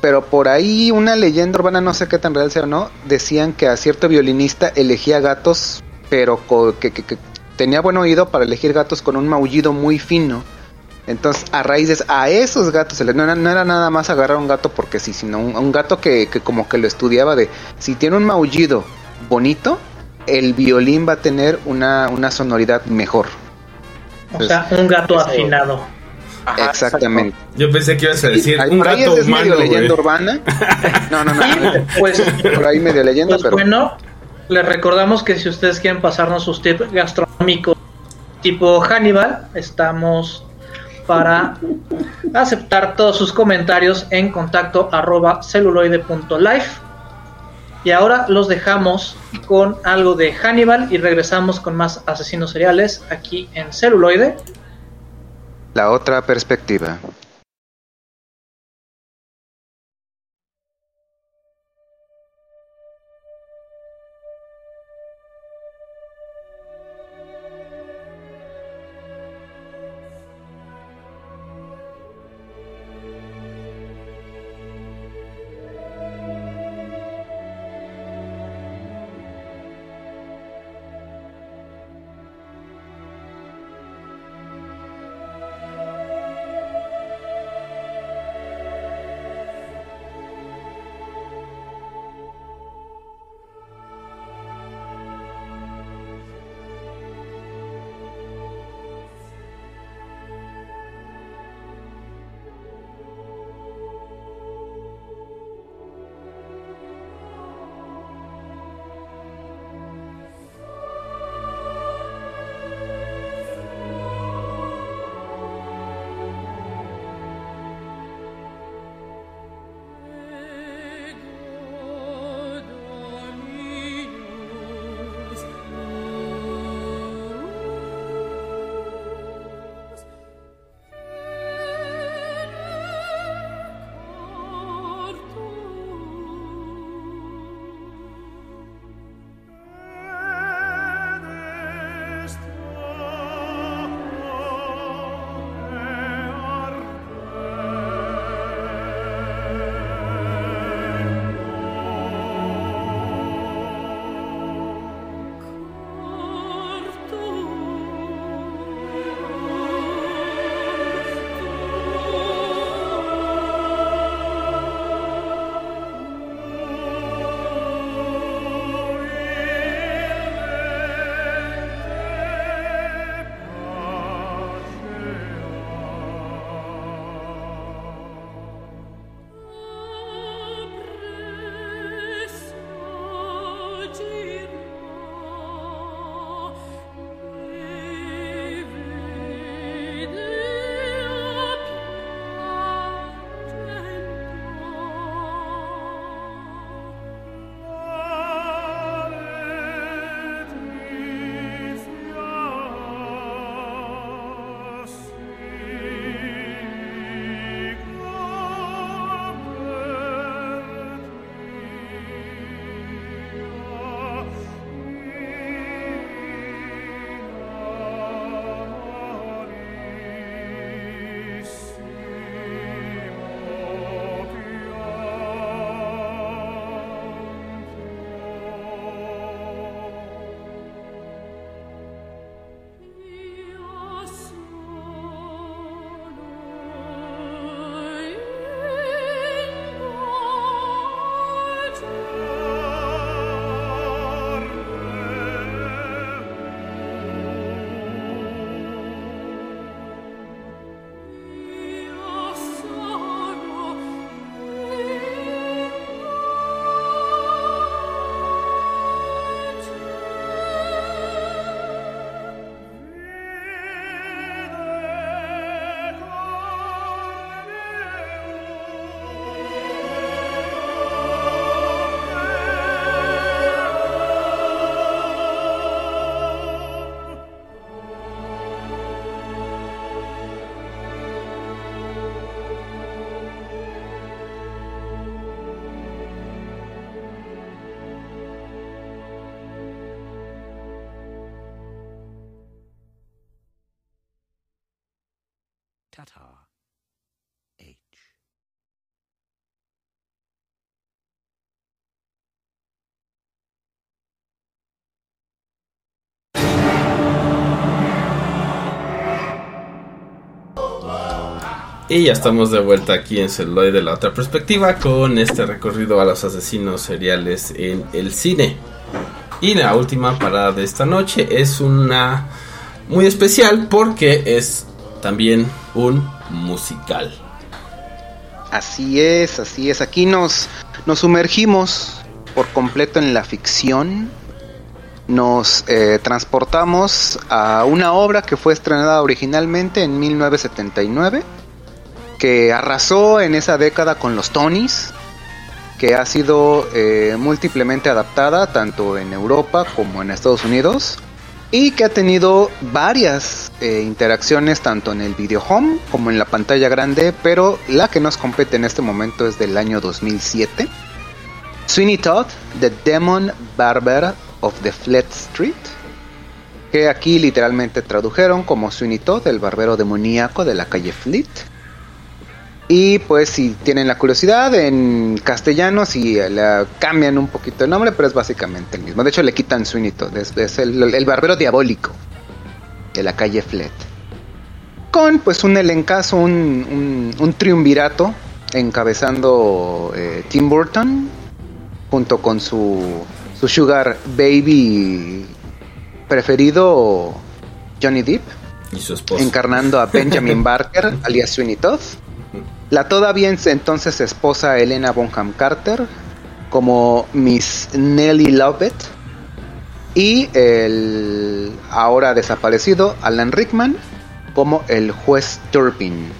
Pero por ahí una leyenda urbana, no sé qué tan real sea o no, decían que a cierto violinista elegía gatos, pero que, que- tenía buen oído para elegir gatos con un maullido muy fino. Entonces, a eso, a esos gatos, no era, nada más agarrar un gato porque sí, sino un, un gato que, que como que lo estudiaba de, si tiene un maullido bonito, el violín va a tener una, una sonoridad mejor. O sea, un gato afinado. Ajá, Exactamente. Yo pensé que ibas a decir un gato es, humano, medio leyenda urbana. No, no, no. Pues, por ahí medio leyenda, pues pero bueno, les recordamos que si ustedes quieren pasarnos sus tips gastronómicos tipo Hannibal, estamos para aceptar todos sus comentarios en contacto arroba celuloide.life. Y ahora los dejamos con algo de Hannibal y regresamos con más asesinos seriales aquí en celuloide. la otra perspectiva. Y ya estamos de vuelta aquí en Celuloid de la otra perspectiva con este recorrido a los asesinos seriales en el cine. Y la última parada de esta noche es una muy especial porque es también un musical. Así es, así es. Aquí nos, nos sumergimos por completo en la ficción. Nos eh, transportamos a una obra que fue estrenada originalmente en 1979, que arrasó en esa década con los Tonys, que ha sido eh, múltiplemente adaptada tanto en Europa como en Estados Unidos y que ha tenido varias eh, interacciones tanto en el video home como en la pantalla grande, pero la que nos compete en este momento es del año 2007. Sweeney Todd, The Demon Barber of the Fleet Street, que aquí literalmente tradujeron como Sweeney Todd, el barbero demoníaco de la calle Fleet. Y pues si tienen la curiosidad, en castellano si cambian un poquito el nombre, pero es básicamente el mismo. De hecho le quitan Sweeney Todd, es, es el, el barbero diabólico de la calle Flet. Con pues un elencazo, un, un, un triunvirato encabezando eh, Tim Burton junto con su, su sugar baby preferido Johnny Depp Y su esposo. encarnando a Benjamin Barker, alias Sweeney Todd. La todavía en- entonces esposa Elena Bonham Carter, como Miss Nellie Lovett. Y el ahora desaparecido Alan Rickman, como el juez Turpin.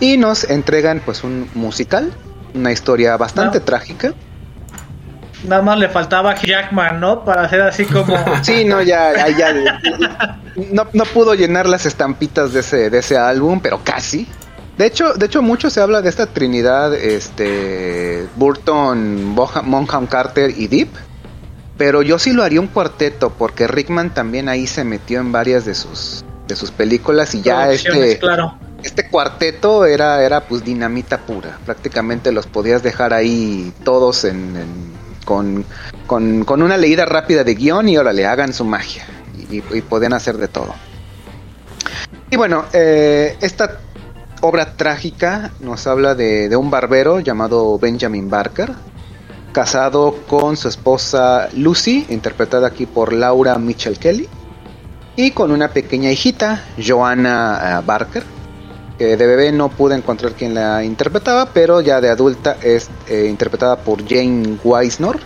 Y nos entregan pues un musical, una historia bastante No. trágica. Nada más le faltaba Jackman, ¿no? Para hacer así como. Sí, no, ya, ya, ya- no, no pudo llenar las estampitas de ese, de ese álbum, pero casi. De hecho, de hecho, mucho se habla de esta trinidad, este, Burton, Bonham Carter y Deep. Pero yo sí lo haría un cuarteto, porque Rickman también ahí se metió en varias de sus, de sus películas y ya este, Claro. este cuarteto era, era pues dinamita pura. Prácticamente los podías dejar ahí todos en, en- con, con, con una leída rápida de guion y órale, hagan su magia. Y, y podían hacer de todo. Y bueno, eh, esta obra trágica nos habla de, un barbero llamado Benjamin Barker, casado con su esposa Lucy, interpretada aquí por Laura Mitchell Kelly, y con una pequeña hijita, Joanna eh, Barker, que de bebé no pude encontrar quien la interpretaba, pero ya de adulta es eh, interpretada por Jane Weisnor.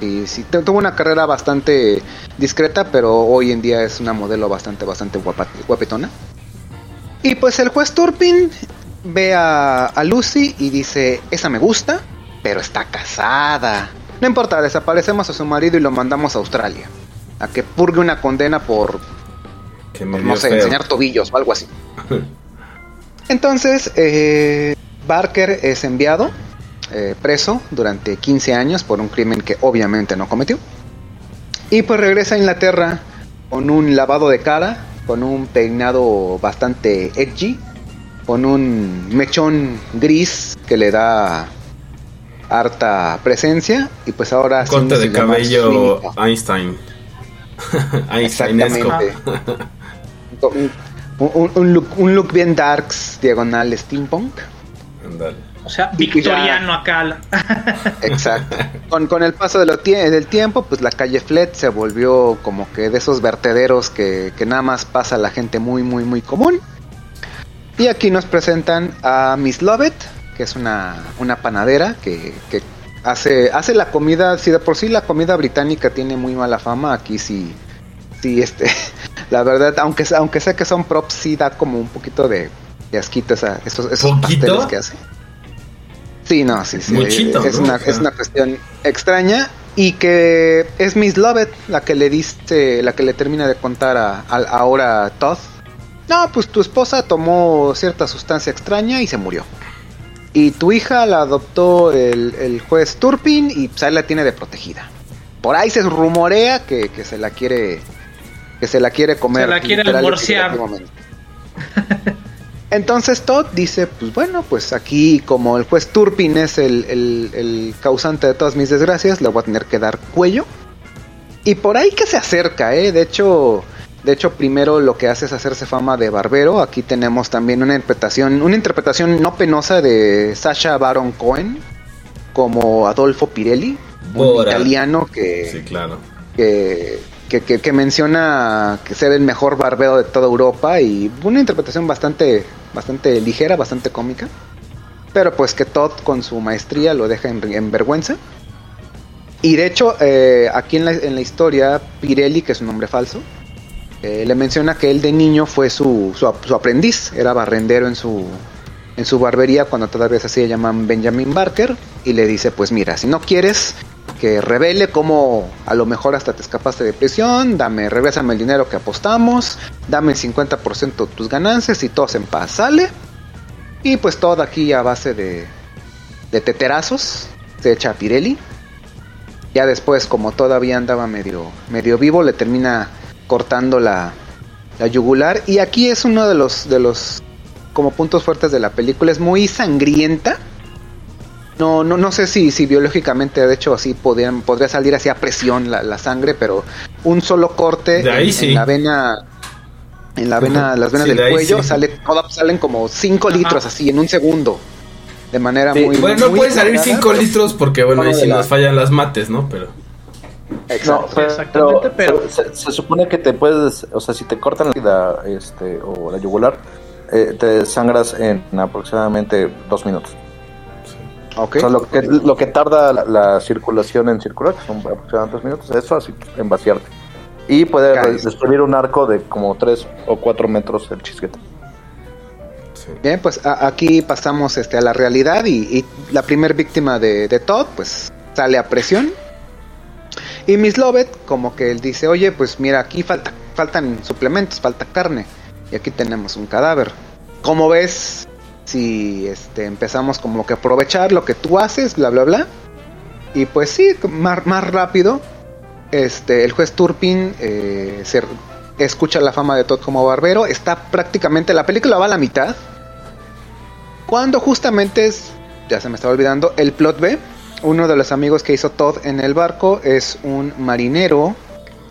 Y sí, tu- tuvo una carrera bastante discreta, pero hoy en día es una modelo bastante, bastante guapetona. Y pues el juez Turpin ve a, a Lucy y dice, esa me gusta, pero está casada. No importa, desaparecemos a su marido y lo mandamos a Australia. A que purgue una condena por, Que me por, no sé, feo. enseñar tobillos o algo así. Entonces, eh, Barker es enviado eh, preso durante 15 años por un crimen que obviamente no cometió. Y pues regresa a Inglaterra con un lavado de cara, con un peinado bastante edgy, con un mechón gris que le da harta presencia y pues ahora Corte de cabello Todd. Einstein. Einsteinesco. Exactamente. un, un- un look, un look bien darks, diagonal steampunk. Ándale. O sea, victoriano acá. Exacto. con, con el paso de lo tie- del tiempo, pues la calle Flet se volvió como que de esos vertederos que, que nada más pasa la gente muy, muy, muy común. Y aquí nos presentan a Miss Lovett, que es una, una panadera que, que hace, hace la comida, si de por sí la comida británica tiene muy mala fama, aquí sí, sí, este, la verdad, aunque, aunque sé que son props, sí da como un poquito de, de asquito esa, esos, esos pasteles que hace. Sí, no, sí, sí. Muchito, es, ¿no? una, O sea. es una cuestión extraña y que es Miss Lovett la que le dice, la que le termina de contar a, a- ahora a Todd. No, pues tu esposa tomó cierta sustancia extraña y se murió. Y tu hija la adoptó el, el juez Turpin y pues ahí la tiene de protegida. Por ahí se rumorea que, que se la quiere que se la quiere comer. Se la quiere almorciar. Entonces Todd dice, pues bueno, pues aquí como el juez Turpin es el, el- el causante de todas mis desgracias, le voy a tener que dar cuello. Y por ahí que se acerca, ¿eh? De hecho, de hecho primero lo que hace es hacerse fama de barbero. Aquí tenemos también una interpretación, una interpretación no penosa de Sasha Baron Cohen como Adolfo Pirelli, un italiano que, Sí, claro. que, que, que- que menciona que ser el mejor barbero de toda Europa y una interpretación bastante, bastante ligera, bastante cómica. Pero pues que Todd con su maestría lo deja en, en vergüenza. Y de hecho, eh, aquí en la, historia, Pirelli, que es un nombre falso, eh, le menciona que él de niño fue su, su aprendiz, era barrendero en su, en su barbería cuando todavía se hacía llaman Benjamin Barker y le dice pues mira si no quieres que revele cómo a lo mejor hasta te escapaste de prisión dame regrésame el dinero que apostamos dame el 50% de tus ganancias y todos en paz sale y pues todo aquí a base de de teterazos se echa a Pirelli. Ya después como todavía andaba medio medio vivo le termina cortando la la yugular. Y aquí es uno de los de los como puntos fuertes de la película es muy sangrienta no no no sé si si biológicamente de hecho así podrían podría salir así a presión la, la sangre pero un solo corte De ahí en, sí. en la vena en la vena las venas Sí, del cuello sí. sale salen como 5 Ajá. litros así en un segundo de manera Sí, muy Bueno, no muy pueden salir exagerada, 5 pero- litros porque, bueno, ahí sí la- nos fallan las mates, ¿no? Pero. Exacto. No, pero, exactamente, pero- se, se supone que te puedes, o sea, si te cortan la vida, este, o la yugular, eh, te sangras en aproximadamente dos minutos. Ok. O sea, lo que, lo que tarda la, la circulación en circular, que son aproximadamente dos minutos, eso así en vaciarte. Y puede destruir un arco de como tres o cuatro metros el chisguete. Sí. Bien, pues a- aquí pasamos este, a la realidad y, y la primer víctima de, de Todd pues sale a presión. Y Miss Lovett como que él dice, oye, pues mira, aquí falta, faltan suplementos, falta carne. Y aquí tenemos un cadáver. ¿Cómo ves si este, empezamos como que aprovechar lo que tú haces, bla, bla, bla? Y pues sí, más, más rápido, este, el juez Turpin eh, escucha la fama de Todd como barbero. Está prácticamente, la película va a la mitad. Cuando justamente es, ya se me estaba olvidando, el plot B. Uno de los amigos que hizo Todd en el barco es un marinero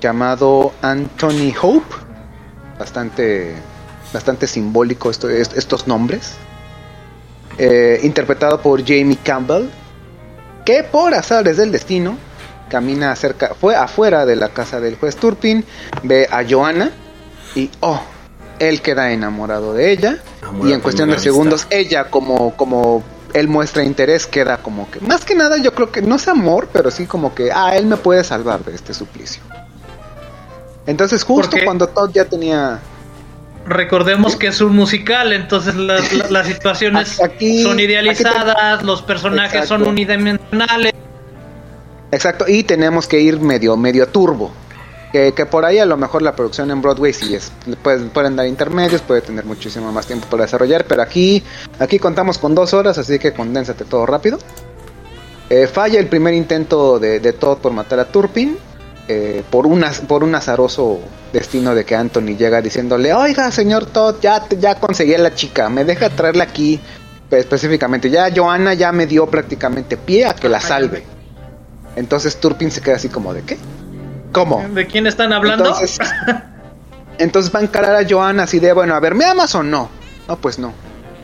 llamado Anthony Hope. Bastante, bastante simbólico esto- est- estos nombres. Eh, interpretado por Jamie Campbell. Que por azares del destino camina cerca, fue afuera de la casa del juez Turpin, ve a Joanna y oh, él queda enamorado de ella Amor y en cuestión de segundos vista. ella como como él muestra interés queda como que más que nada yo creo que no es amor pero sí como que ah él me puede salvar de este suplicio entonces justo cuando Todd ya tenía Recordemos que es un musical, entonces las, las- las situaciones Aquí- son idealizadas, los personajes son unidimensionales. Exacto, y tenemos que ir medio, medio turbo. Que, que por ahí a lo mejor la producción en Broadway sí es, pueden, pueden dar intermedios, puede tener muchísimo más tiempo para desarrollar, pero aquí, aquí contamos con dos horas, así que condénsate todo rápido. Eh, falla el primer intento de, de Todd por matar a Turpin, eh, por, una, por un azaroso destino de que Anthony llega diciéndole, oiga señor Todd, ya, te- ya conseguí a la chica, me deja traerla aquí específicamente, ya Joanna ya me dio prácticamente pie a que la salve. Entonces Turpin se queda así como de qué? ¿Cómo? ¿De quién están hablando? Entonces, entonces va a encarar a Joanna así de, bueno, a ver, ¿me amas o no? No, pues no.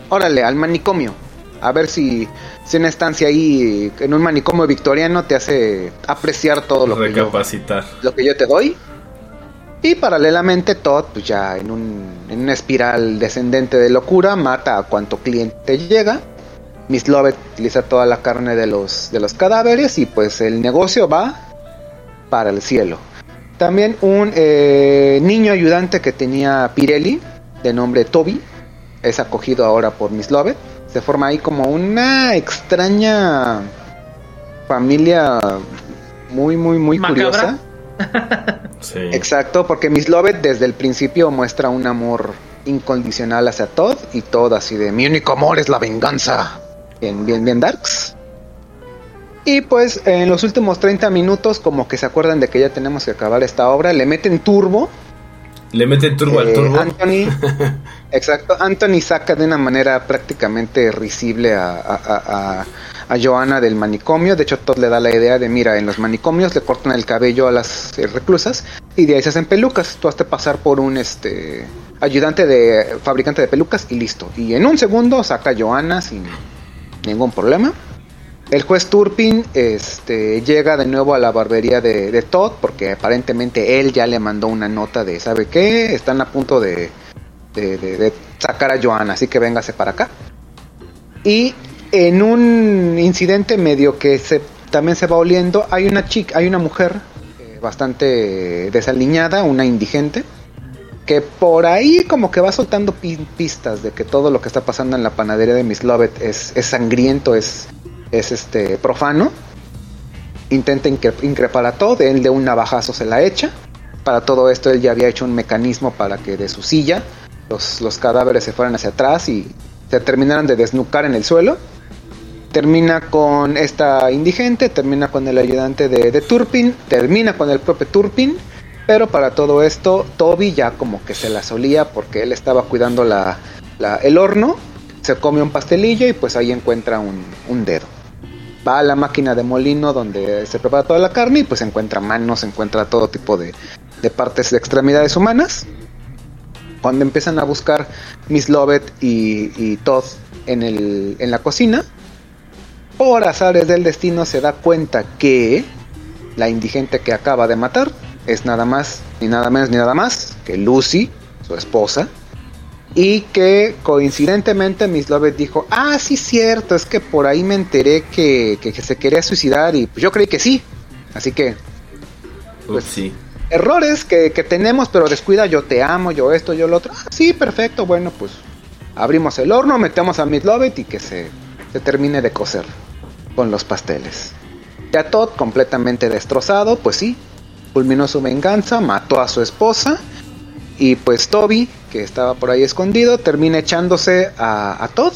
Órale, al manicomio. A ver si, si una estancia ahí en un manicomio victoriano te hace apreciar todo lo que, yo, Recapacitar. lo que yo te doy. Y paralelamente Todd, pues ya en, un, en una espiral descendente de locura, mata a cuanto cliente llega. Miss Lovett utiliza toda la carne de los, de los cadáveres y pues el negocio va para el cielo. También un eh, niño ayudante que tenía Pirelli, de nombre Toby, es acogido ahora por Miss Lovett. Se forma ahí como una extraña familia muy, muy, muy Macabra. curiosa. Sí. Exacto, porque Miss Lovett desde el principio muestra un amor incondicional hacia Todd y Todd así de mi único amor es la venganza. Bien, bien, bien darks. Y pues en los últimos 30 minutos como que se acuerdan de que ya tenemos que acabar esta obra, le meten turbo Le meten turbo al Eh, turbo. Anthony, exacto, Anthony saca de una manera prácticamente risible a, a, a- a- Joanna del manicomio. De hecho, Todd le da la idea de, mira, en los manicomios le cortan el cabello a las eh, reclusas y de ahí se hacen pelucas. Tú hazte pasar por un este ayudante de fabricante de pelucas y listo. Y en un segundo saca a Joanna sin ningún problema. El juez Turpin este, llega de nuevo a la barbería de, Todd porque aparentemente él ya le mandó una nota de, ¿sabe qué? Están a punto de, sacar a Joanna, así que véngase para acá. Y en un incidente medio que se, también se va oliendo, hay una chica, hay una mujer eh, bastante desaliñada, una indigente, que por ahí como que va soltando pi- pistas de que todo lo que está pasando en la panadería de Miss Lovett es, es sangriento, es, es este profano. Intenta incre- increpar a Todd, él de un navajazo se la echa. Para todo esto él ya había hecho un mecanismo para que de su silla los, los cadáveres se fueran hacia atrás y se terminaran de desnucar en el suelo. Termina con esta indigente, termina con el ayudante de, Turpin, termina con el propio Turpin, pero para todo esto Toby ya como que se la solía porque él estaba cuidando la- el horno, se come un pastelillo y pues ahí encuentra un, un dedo. Va a la máquina de molino donde se prepara toda la carne y pues encuentra manos, encuentra todo tipo de, de partes de extremidades humanas. Cuando empiezan a buscar Miss Lovett y, y Todd en, el, en la cocina, por azares del destino se da cuenta que la indigente que acaba de matar es nada más, ni nada menos, ni nada más que Lucy, su esposa, y que coincidentemente Miss Lovett dijo, ah, sí cierto, es que por ahí me enteré que, que- que se quería suicidar y pues yo creí que sí. Así que Ups, sí. errores que, que tenemos, pero descuida, yo te amo, yo esto, yo lo otro. Ah, sí, perfecto, bueno, pues abrimos el horno, metemos a Miss Lovett y que se, se termine de cocer con los pasteles. Ya Todd completamente destrozado, pues sí, culminó su venganza, mató a su esposa y pues Toby, que estaba por ahí escondido, termina echándose a, a Todd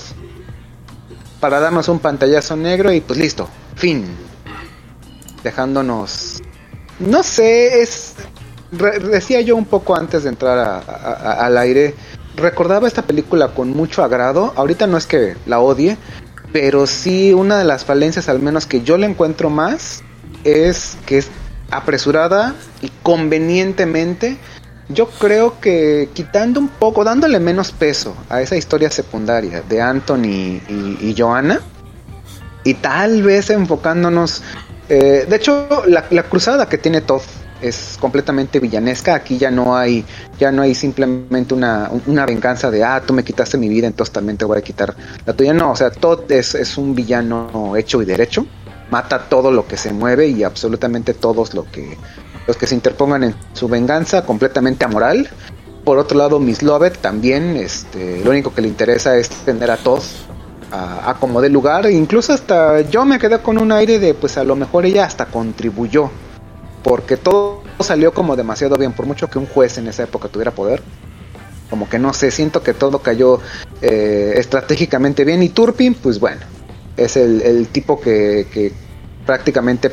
para darnos un pantallazo negro y pues listo, fin. Dejándonos no sé, es. decía yo un poco antes de entrar a- al aire. Recordaba esta película con mucho agrado. Ahorita no es que la odie, pero sí una de las falencias, al menos que yo le encuentro más, es que es apresurada y convenientemente. Yo creo que quitando un poco, dándole menos peso a esa historia secundaria de Anthony y, y Joanna, y tal vez enfocándonos eh, de hecho la, la cruzada que tiene Todd es completamente villanesca. Aquí ya no hay ya no hay simplemente una, una venganza de ah tú me quitaste mi vida entonces también te voy a quitar la tuya no o sea Todd es, es un villano hecho y derecho. Mata todo lo que se mueve y absolutamente todos lo que los que se interpongan en su venganza completamente amoral por otro lado Miss Lovett también este lo único que le interesa es tener a Todd a, como de lugar. Incluso hasta yo me quedé con un aire de, pues a lo mejor ella hasta contribuyó. Porque todo salió como demasiado bien. Por mucho que un juez en esa época tuviera poder. Como que no sé, siento que todo cayó eh, estratégicamente bien. Y Turpin, pues bueno, es el, el tipo que prácticamente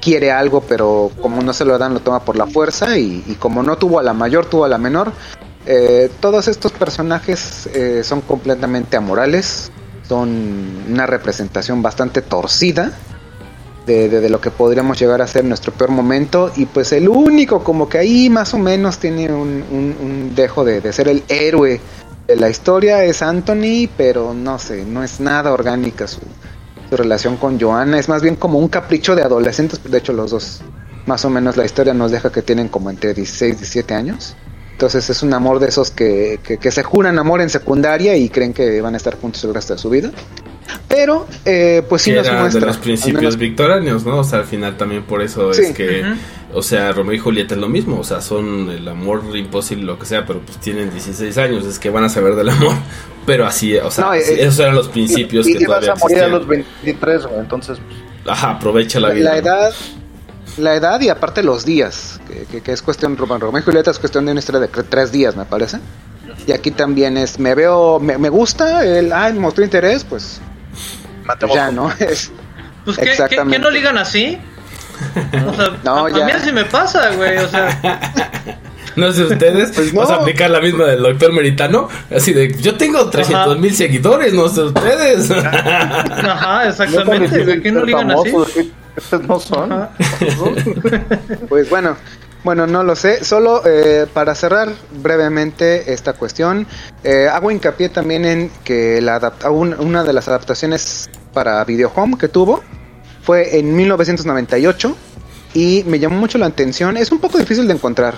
quiere algo, pero como no se lo dan, lo toma por la fuerza. Y, como no tuvo a la mayor, tuvo a la menor. Eh, todos estos personajes eh, son completamente amorales, son una representación bastante torcida de, lo que podríamos llegar a ser nuestro peor momento y pues el único como que ahí más o menos tiene un dejo de, de ser el héroe de la historia es Anthony, pero no sé, no es nada orgánica su, su relación con Joanna, es más bien como un capricho de adolescentes, de hecho los dos más o menos la historia nos deja que tienen como entre 16 y 17 años. Entonces es un amor de esos que, que, que se juran amor en secundaria y creen que van a estar juntos el resto de su vida. Pero, eh, pues sí que nos era muestra. de los principios victorianos, ¿no? O sea, al final también por eso Sí. es que, Ujú. o sea, Romeo y Julieta es lo mismo, o sea, son el amor imposible, lo que sea, pero pues tienen 16 años, es que van a saber del amor. Pero así, o sea, No, así- eh, esos eran los principios y, que y vas todavía a morir a los 23, güey, entonces pues, Ajá, aprovecha la la, vida. ¿no? edad la edad y aparte los días que, que- que es cuestión Romeo Romeo y Julieta es cuestión de una historia de tres días me parece y aquí también es me veo me, me gusta el ah mostró interés pues matemos ya no es Pues Exactamente. que no ligan así. O sea, No, a, mí así me pasa, güey. O sea, No sé ustedes, Pues no. vas a aplicar la misma del doctor Meritano. Así de, yo tengo 300 mil seguidores, no sé ustedes. Ajá, exactamente. ¿De qué no ligan así? Estos no son. Ajá. Pues bueno, bueno, no lo sé. Solo eh, para cerrar brevemente esta cuestión, eh, hago hincapié también en que la adapta- un- una de las adaptaciones para Video Home que tuvo fue en 1998 y me llamó mucho la atención. Es un poco difícil de encontrar,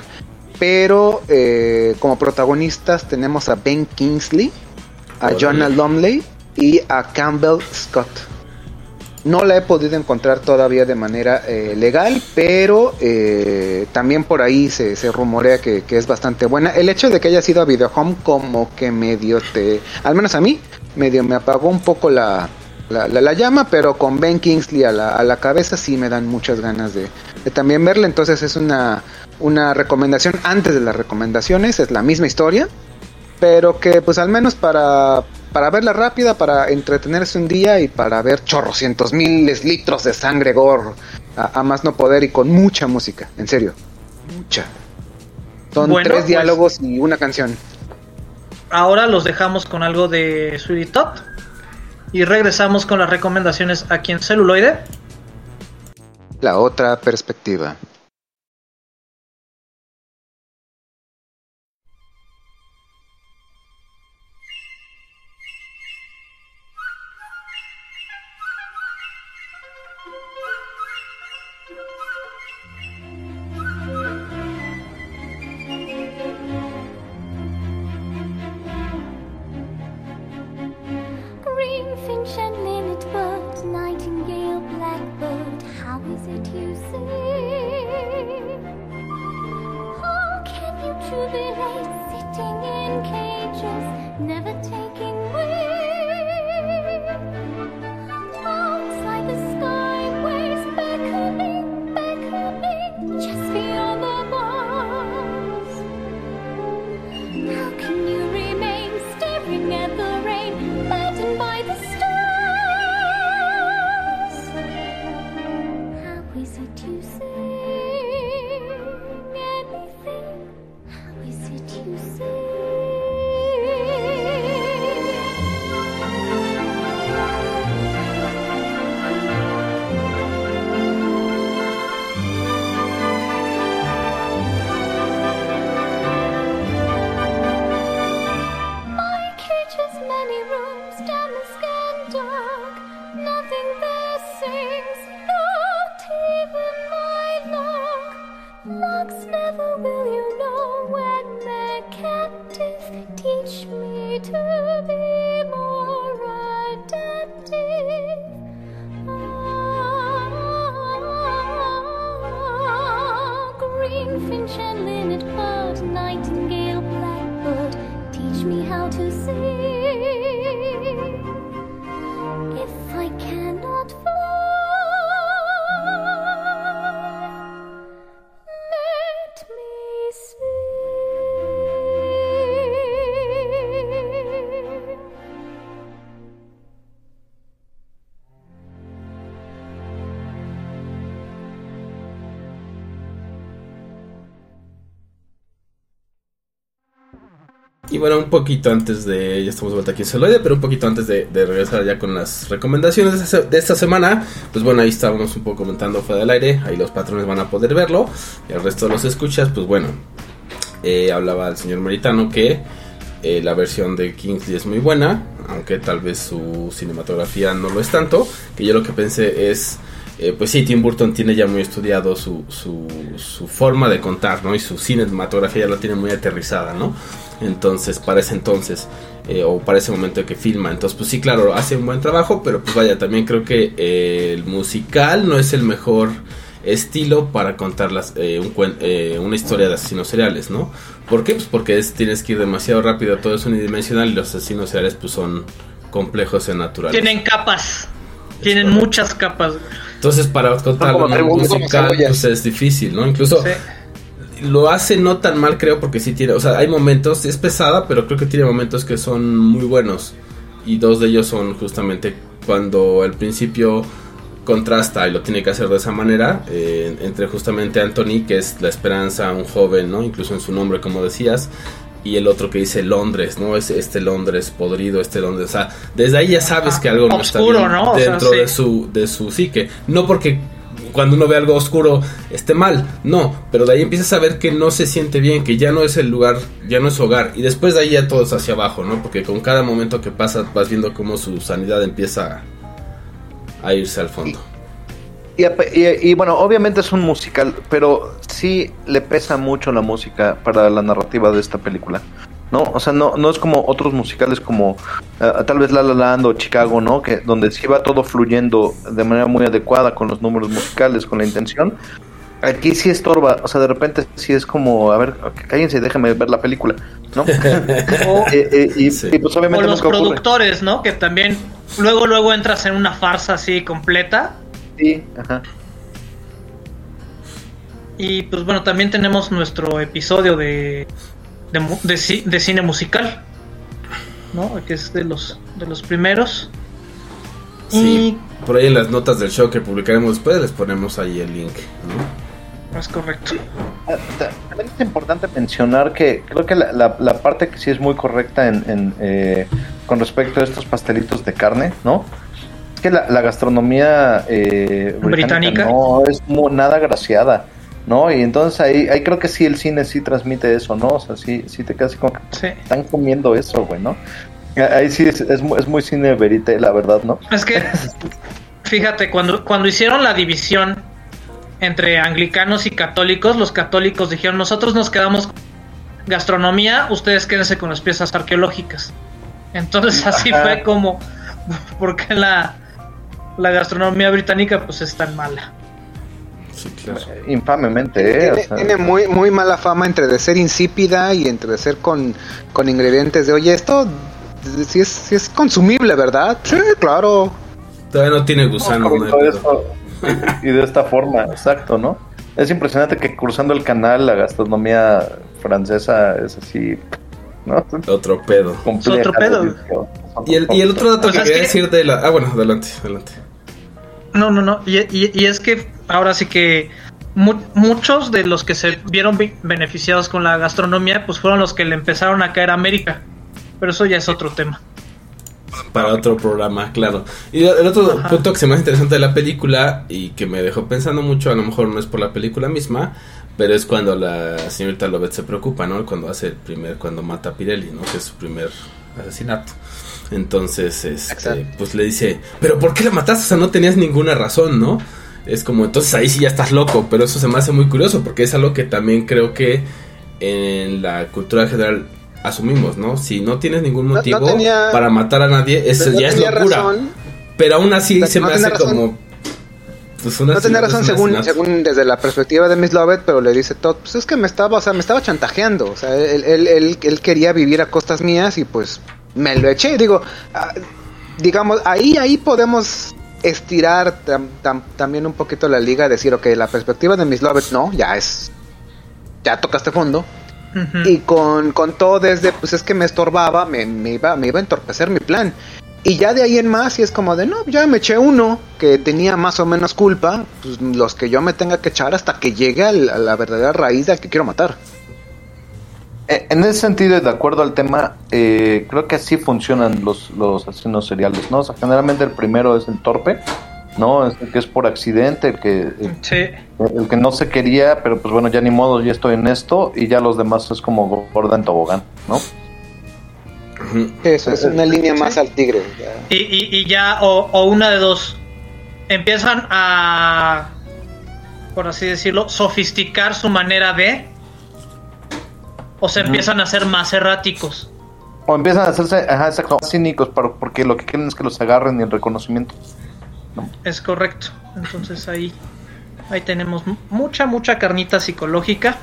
pero eh, como protagonistas tenemos a Ben Kingsley, a. Jonah Lumley y a Campbell Scott. No la he podido encontrar todavía de manera eh, legal, pero eh, también por ahí se, se rumorea que, que es bastante buena. El hecho de que haya sido a Video Home como que medio te, al menos a mí, medio me apagó un poco la, la, la- la llama, pero con Ben Kingsley a la, a la cabeza sí me dan muchas ganas de, de también verla. Entonces es una, una recomendación antes de las recomendaciones, es la misma historia, pero que pues al menos para, para verla rápida, para entretenerse un día y para ver chorrocientos miles litros de sangre gore a, a más no poder y con mucha música, en serio, mucha. Son Bueno, tres pues- diálogos y una canción. Ahora los dejamos con algo de Sweetie Top. Y regresamos con las recomendaciones aquí en celuloide. La otra perspectiva. Never taking Y bueno, un poquito antes de. Ya estamos de vuelta aquí en Celoide, pero un poquito antes de, regresar ya con las recomendaciones de esta, semana. Pues bueno, ahí estábamos un poco comentando fuera del aire. Ahí los patrones van a poder verlo. Y el resto de los escuchas, pues bueno. eh, hablaba el señor Meritano que eh, la versión de Kingsley es muy buena. Aunque tal vez su cinematografía no lo es tanto. Que yo lo que pensé es. eh, pues sí, Tim Burton tiene ya muy estudiado su, su, su forma de contar, ¿no? Y su cinematografía ya lo tiene muy aterrizada, ¿no? Entonces, para ese entonces, eh, o para ese momento que filma. Entonces, pues sí, claro, hace un buen trabajo, pero pues vaya, también creo que eh, el musical no es el mejor estilo para contar las, eh, un cuen- eh, una historia de asesinos seriales, ¿no? ¿Por qué? Pues porque es- tienes que ir demasiado rápido, todo es unidimensional y los asesinos seriales pues son complejos y naturales. Tienen capas. Tienen correcto. muchas capas. Entonces, para en un musical, pues es difícil, ¿no? Incluso Sí. Lo hace no tan mal, creo, porque sí tiene, o sea, hay momentos, es pesada, pero creo que tiene momentos que son muy buenos. Y dos de ellos son justamente cuando al principio contrasta y lo tiene que hacer de esa manera eh, entre justamente Anthony, que es la esperanza, un joven, ¿no? Incluso en su nombre, como decías, y el otro que dice Londres, ¿no? Es este Londres podrido, este Londres, o sea, desde ahí ya sabes que algo no está bien ¿no? O sea, dentro sí. de su de su psique, no porque cuando uno ve algo oscuro esté mal, no, pero de ahí empiezas a ver que no se siente bien, que ya no es el lugar, ya no es hogar, y después de ahí ya todo es hacia abajo, ¿no? Porque con cada momento que pasa vas viendo cómo su sanidad empieza a irse al fondo. Y, y, bueno, obviamente es un musical, pero sí le pesa mucho la música para la narrativa de esta película. ¿No? O sea, no, no es como otros musicales como eh, tal vez La La Land o Chicago, ¿no? Que donde sí va todo fluyendo de manera muy adecuada con los números musicales, con la intención. Aquí sí estorba, o sea, de repente sí es como, a ver, cállense y déjenme ver la película, ¿no? O, Eh, eh, y, Sí. y, pues o los ocurre. productores, ¿no? Que también luego, luego entras en una farsa así completa. Sí, ajá. Y pues bueno, también tenemos nuestro episodio de, de, de ci- de cine musical, ¿no? Que es de los, de los primeros. Sí, por ahí en las notas del show que publicaremos después les ponemos ahí el link, ¿no? Es correcto. Ah, ta- También es importante mencionar que creo que la, la- la parte que sí es muy correcta en, en, eh, con respecto a estos pastelitos de carne, ¿no? Es que la, la gastronomía eh, Británica. no es nada graciada, ¿no? Y entonces ahí, ahí creo que sí el cine sí transmite eso, ¿no? O sea, sí, sí te quedas como que Sí. están comiendo eso, güey, ¿no? Ahí sí es, es, es muy cine verite, la verdad, ¿no? Es que, fíjate, cuando, cuando hicieron la división entre anglicanos y católicos, los católicos dijeron, nosotros nos quedamos con gastronomía, ustedes quédense con las piezas arqueológicas. Entonces así Ajá. fue como, porque la, la gastronomía británica pues es tan mala. Sí, claro. Infamemente, ¿eh? O Tiene, sea, tiene muy, muy mala fama entre de ser insípida y entre de ser con, con ingredientes de, oye, esto sí es, sí es consumible, ¿verdad? Sí, claro. Todavía no tiene gusano, ¿no? esto, y de esta forma, exacto, ¿no? Es impresionante que cruzando el canal la gastronomía francesa es así, ¿no? Otro pedo. Compleja, otro pedo. Y el, y el otro dato O que quería que- decir de la... Ah, bueno, adelante, adelante. No, no, no. Y, y- y es que ahora sí que mu- muchos de los que se vieron be- beneficiados con la gastronomía, pues fueron los que le empezaron a caer a América. Pero eso ya es otro tema. Para otro programa, claro. Y el otro Ajá. punto que se me hace interesante de la película y que me dejó pensando mucho, a lo mejor no es por la película misma, pero es cuando la señorita Lovett se preocupa, ¿no? Cuando hace el primer, cuando mata a Pirelli, ¿no? Que es su primer asesinato. Entonces, este, pues le dice, pero ¿por qué la mataste? O sea, no tenías ninguna razón, ¿no? Es como, entonces ahí sí ya estás loco, pero eso se me hace muy curioso porque es algo que también creo que en la cultura general asumimos, ¿no? Si no tienes ningún No- no motivo tenía- para matar a nadie, eso No ya es locura. razón. Pero aún así se no me hace razón. como... Pues una No tenía razón según, según desde la perspectiva de Miss Lovett, pero le dice Todd, pues es que me estaba, o sea, me estaba chantajeando, o sea, él, él, él, él quería vivir a costas mías y pues me lo eché, digo, ah, digamos, ahí, ahí podemos estirar tam- tam- también un poquito la liga, decir, ok, la perspectiva de Miss Lovett no, ya es, ya tocaste fondo, y con, con todo desde, pues es que me estorbaba, me, me iba, me iba a entorpecer mi plan. Y ya de ahí en más, y es como de, no, ya me eché uno que tenía más o menos culpa, pues los que yo me tenga que echar hasta que llegue al- a la verdadera raíz del que quiero matar. Eh, En ese sentido, y de acuerdo al tema, eh, creo que así funcionan los, los asesinos seriales, ¿no? O sea, generalmente el primero es el torpe, ¿no? Es el que es por accidente, el que, el, Sí. el que no se quería, pero pues bueno, ya ni modo, ya estoy en esto, y ya los demás es como gorda en tobogán, ¿no? Eso es una línea más al tigre. ya. Y, y- y ya, o, o una de dos, empiezan a, por así decirlo, sofisticar su manera de, o se empiezan a ser más erráticos. O empiezan a hacerse, ajá, exacto, más cínicos, para- porque lo que quieren es que los agarren y el reconocimiento. Es correcto. Entonces ahí, ahí tenemos mu- mucha, mucha carnita psicológica.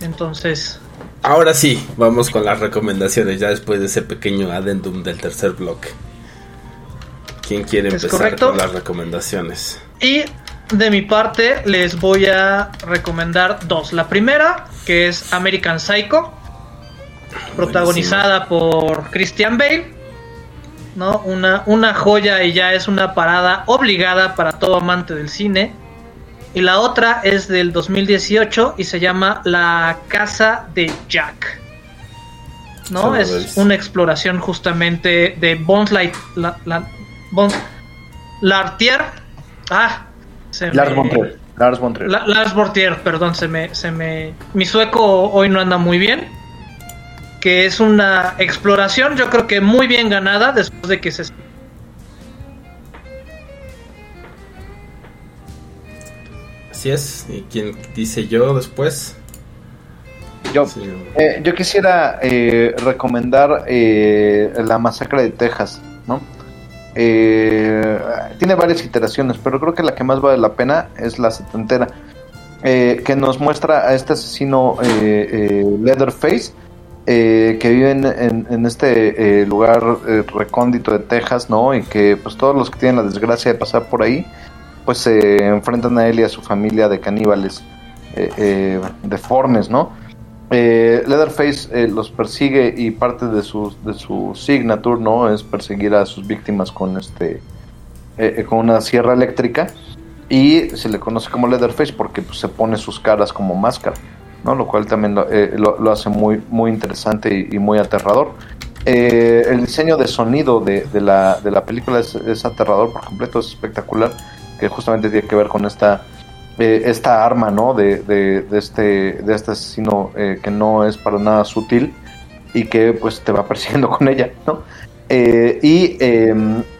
Entonces, Ahora sí, vamos con las recomendaciones, ya después de ese pequeño adendum del tercer bloque. ¿Quién quiere empezar con las recomendaciones? Y de mi parte les voy a recomendar dos. La primera, que es American Psycho, protagonizada por Christian Bale. ¿no? Una, una joya y ya es una parada obligada para todo amante del cine. Y la otra es del 2018 y se llama La Casa de Jack. ¿No? Es ves. una exploración justamente de Bones Light, la, la- Bones Lartier. Ah, se Lars von Trier. Lars von Trier. La- Lars Bortier, perdón, se me, se me. Mi sueco hoy no anda muy bien. Que es una exploración, yo creo que muy bien ganada después de que se. Así es. ¿Y quién dice yo después? Yo, Sí. eh, yo quisiera eh, recomendar eh, La Masacre de Texas, ¿no? Eh, tiene varias iteraciones, pero creo que la que más vale la pena es la setentera, eh, que nos muestra a este asesino eh, eh, Leatherface, eh, que vive en, en- este lugar recóndito de Texas, ¿no? Y que pues todos los que tienen la desgracia de pasar por ahí, pues se enfrentan a él y a su familia de caníbales deformes, ¿no? Eh, Leatherface eh, los persigue y parte de su, de su signature no es perseguir a sus víctimas con este eh, eh, con una sierra eléctrica y se le conoce como Leatherface porque pues, se pone sus caras como máscara no lo cual también lo, eh, lo- lo hace muy muy interesante y, y muy aterrador. Eh, el diseño de sonido de, de la, de la película es, es aterrador por completo es espectacular que justamente tiene que ver con esta eh, esta arma, ¿no? De, de, este, de este asesino eh, que no es para nada sutil y que pues te va persiguiendo con ella, ¿no? Eh, y, eh,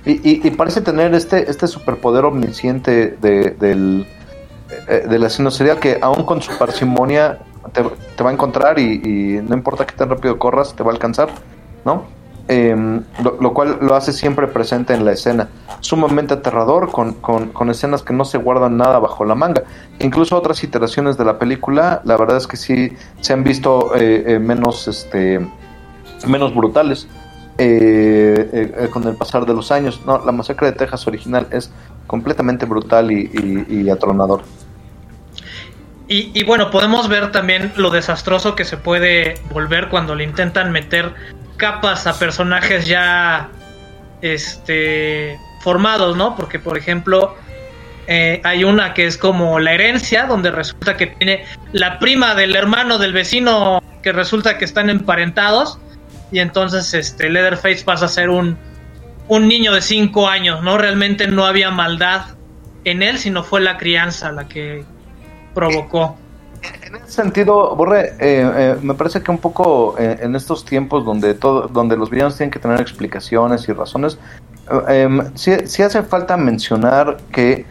y, y- y parece tener este, este superpoder omnisciente de, del, del asesino serial que aún con su parsimonia te, va a encontrar y, no importa que tan rápido corras, te va a alcanzar, ¿no? Eh, lo, cual lo hace siempre presente en la escena. Sumamente aterrador, con, con- escenas que no se guardan nada bajo la manga. Incluso otras iteraciones de la película, la verdad es que sí se han visto eh, eh, menos, este, menos brutales eh, eh, con el pasar de los años. No, la masacre de Texas original es completamente brutal y, atronador. Y bueno, podemos ver también lo desastroso que se puede volver cuando le intentan meter capas a personajes ya este formados, ¿no? Porque por ejemplo eh, hay una que es como la herencia, donde resulta que tiene la prima del hermano del vecino que resulta que están emparentados y entonces este Leatherface pasa a ser un un niño de 5 años, ¿no? Realmente no había maldad en él, sino fue la crianza la que provocó. En ese sentido, Borre, eh, eh, me parece que un poco eh, en estos tiempos donde todo, donde los villanos tienen que tener explicaciones y razones, eh, em, sí, sí hace falta mencionar que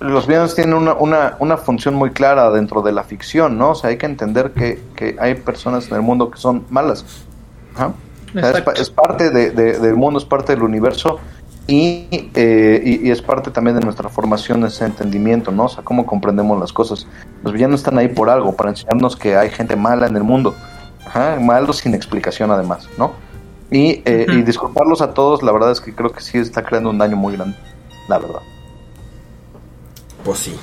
los villanos tienen una, una, una función muy clara dentro de la ficción, ¿no? O sea, hay que entender que, que hay personas en el mundo que son malas. Ajá. O sea, es, parte de- de- del mundo, es parte del universo y, eh, y, y es parte también de nuestra formación, ese entendimiento, ¿no? O sea, cómo comprendemos las cosas. Los villanos están ahí por algo, para enseñarnos que hay gente mala en el mundo. Ajá, malos sin explicación además, ¿no? Y, eh, y disculparlos a todos, la verdad es que creo que sí está creando un daño muy grande, la verdad. Pues sí.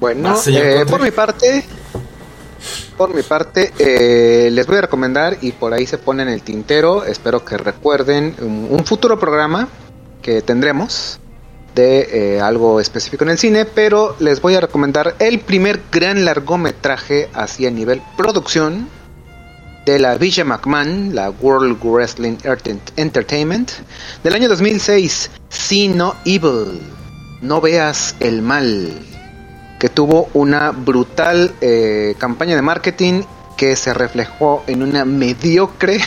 Bueno, Ah, eh, por mi parte, por mi parte, eh, les voy a recomendar y por ahí se pone en el tintero. Espero que recuerden un, futuro programa que tendremos de eh, algo específico en el cine, pero les voy a recomendar el primer gran largometraje así a nivel producción de la Villa McMahon, la World Wrestling Ent- Entertainment, del año 2006, See No Evil, No Veas el Mal, que tuvo una brutal eh, campaña de marketing que se reflejó en una mediocre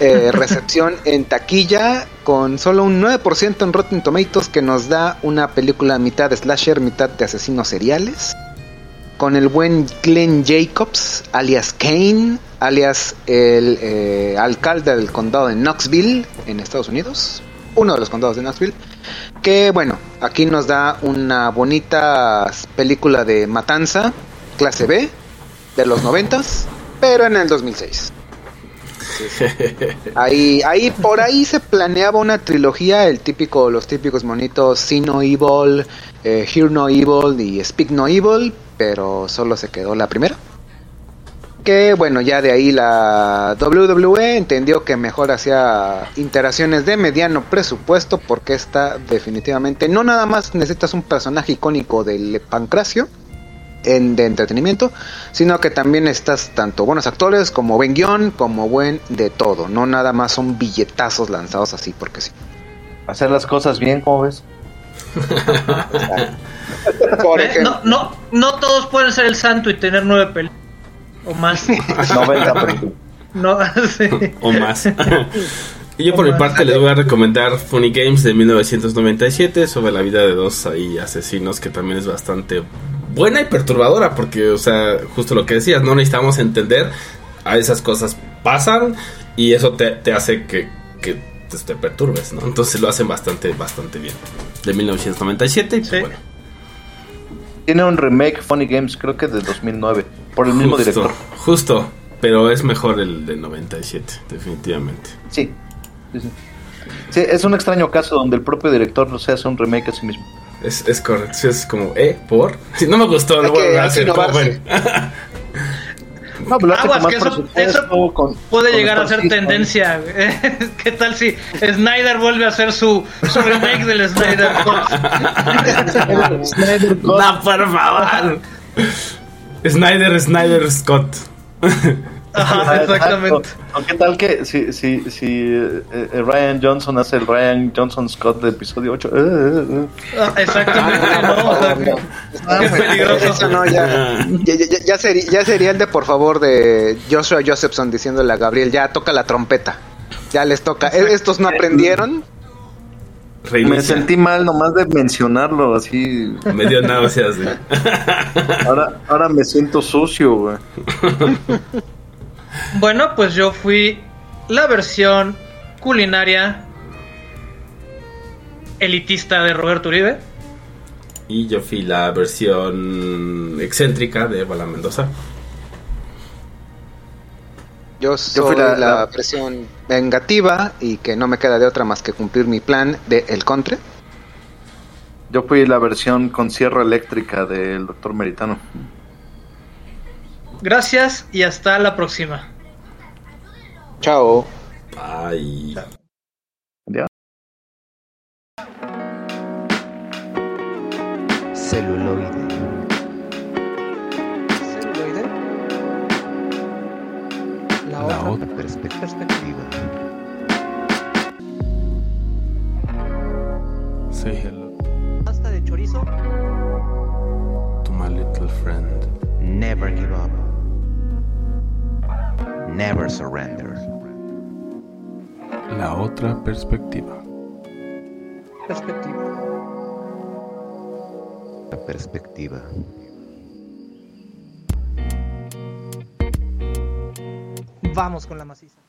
eh, recepción en taquilla con solo un 9% en Rotten Tomatoes que nos da una película mitad de slasher, mitad de asesinos seriales. Con el buen Glenn Jacobs, alias Kane, alias el eh, alcalde del condado de Knoxville, en Estados Unidos. Uno de los condados de Knoxville. Que bueno, aquí nos da una bonita película de matanza, clase B, de los noventas, pero en el 2006. Ahí, ahí, por ahí se planeaba una trilogía, el típico, los típicos monitos See No Evil, eh, Hear No Evil y Speak No Evil, pero solo se quedó la primera. Que bueno, ya de ahí la WWE entendió que mejor hacía interacciones de mediano presupuesto porque esta definitivamente no nada más necesitas un personaje icónico del pancracio en, de entretenimiento, sino que también estás tanto buenos actores como buen guion, como buen de todo. No nada más son billetazos lanzados así porque sí. Hacer las cosas bien, ¿cómo ves? Por Eh, ejemplo, no, no, no todos pueden ser el santo y tener nueve películas o más. 90 películas. No, sí. o más. y yo por mi parte les voy a recomendar Funny Games de 1997 sobre la vida de dos ahí asesinos que también es bastante buena y perturbadora porque, o sea, justo lo que decías, no necesitamos entender a esas cosas pasan y eso te, te hace que, que te, te perturbes, ¿no? Entonces lo hacen bastante, bastante bien. De 1997 y pues Sí. bueno. Tiene un remake Funny Games, creo que de 2009, por el mismo justo, director. Justo, pero es mejor el de 97, definitivamente. Sí. Sí, sí. Sí, es un extraño caso donde el propio director se hace un remake a sí mismo. Es, es correcto, sí, es como, ¿eh? ¿Por? Si no me gustó, lo voy a hacer. No, pero lo hace Aguas, con más que eso- presupuesto, eso con- Puede con llegar a ser tendencia. ¿Qué tal si Snyder vuelve a hacer su, su remake del Snyder Cut? Snyder Cut. No, por favor. Snyder, Snyder, Scott. Ajá, Ah, exactamente. ¿O qué tal que si, si, si eh, eh, Ryan Johnson hace el Ryan Johnson Scott de episodio 8? eh, eh, eh. Ah, Exactamente, ¿no? O sea, qué peligroso. Eso no, ya, ya, ya- ya sería, ya sería el de por favor de Joshua Josephson diciéndole a Gabriel, ya toca la trompeta. Ya les toca. E- Estos no aprendieron. Me sentí mal nomás de mencionarlo así. Me dio náuseas. güey. Ahora, ahora me siento sucio, güey. Bueno, pues yo fui la versión culinaria elitista de Roberto Uribe. Y yo fui la versión excéntrica de Bala Mendoza. Yo soy fui la- la, la- versión vengativa y que no me queda de otra más que cumplir mi plan de El Contre. Yo fui la versión con sierra eléctrica del doctor Meritano. Gracias y hasta la próxima. Chao. Ay. Celuloide. La otra perspectiva. Say hello Pasta de chorizo. to my little friend. Never give up. Never surrender. La otra perspectiva. Perspectiva. La perspectiva. Vamos con la maciza.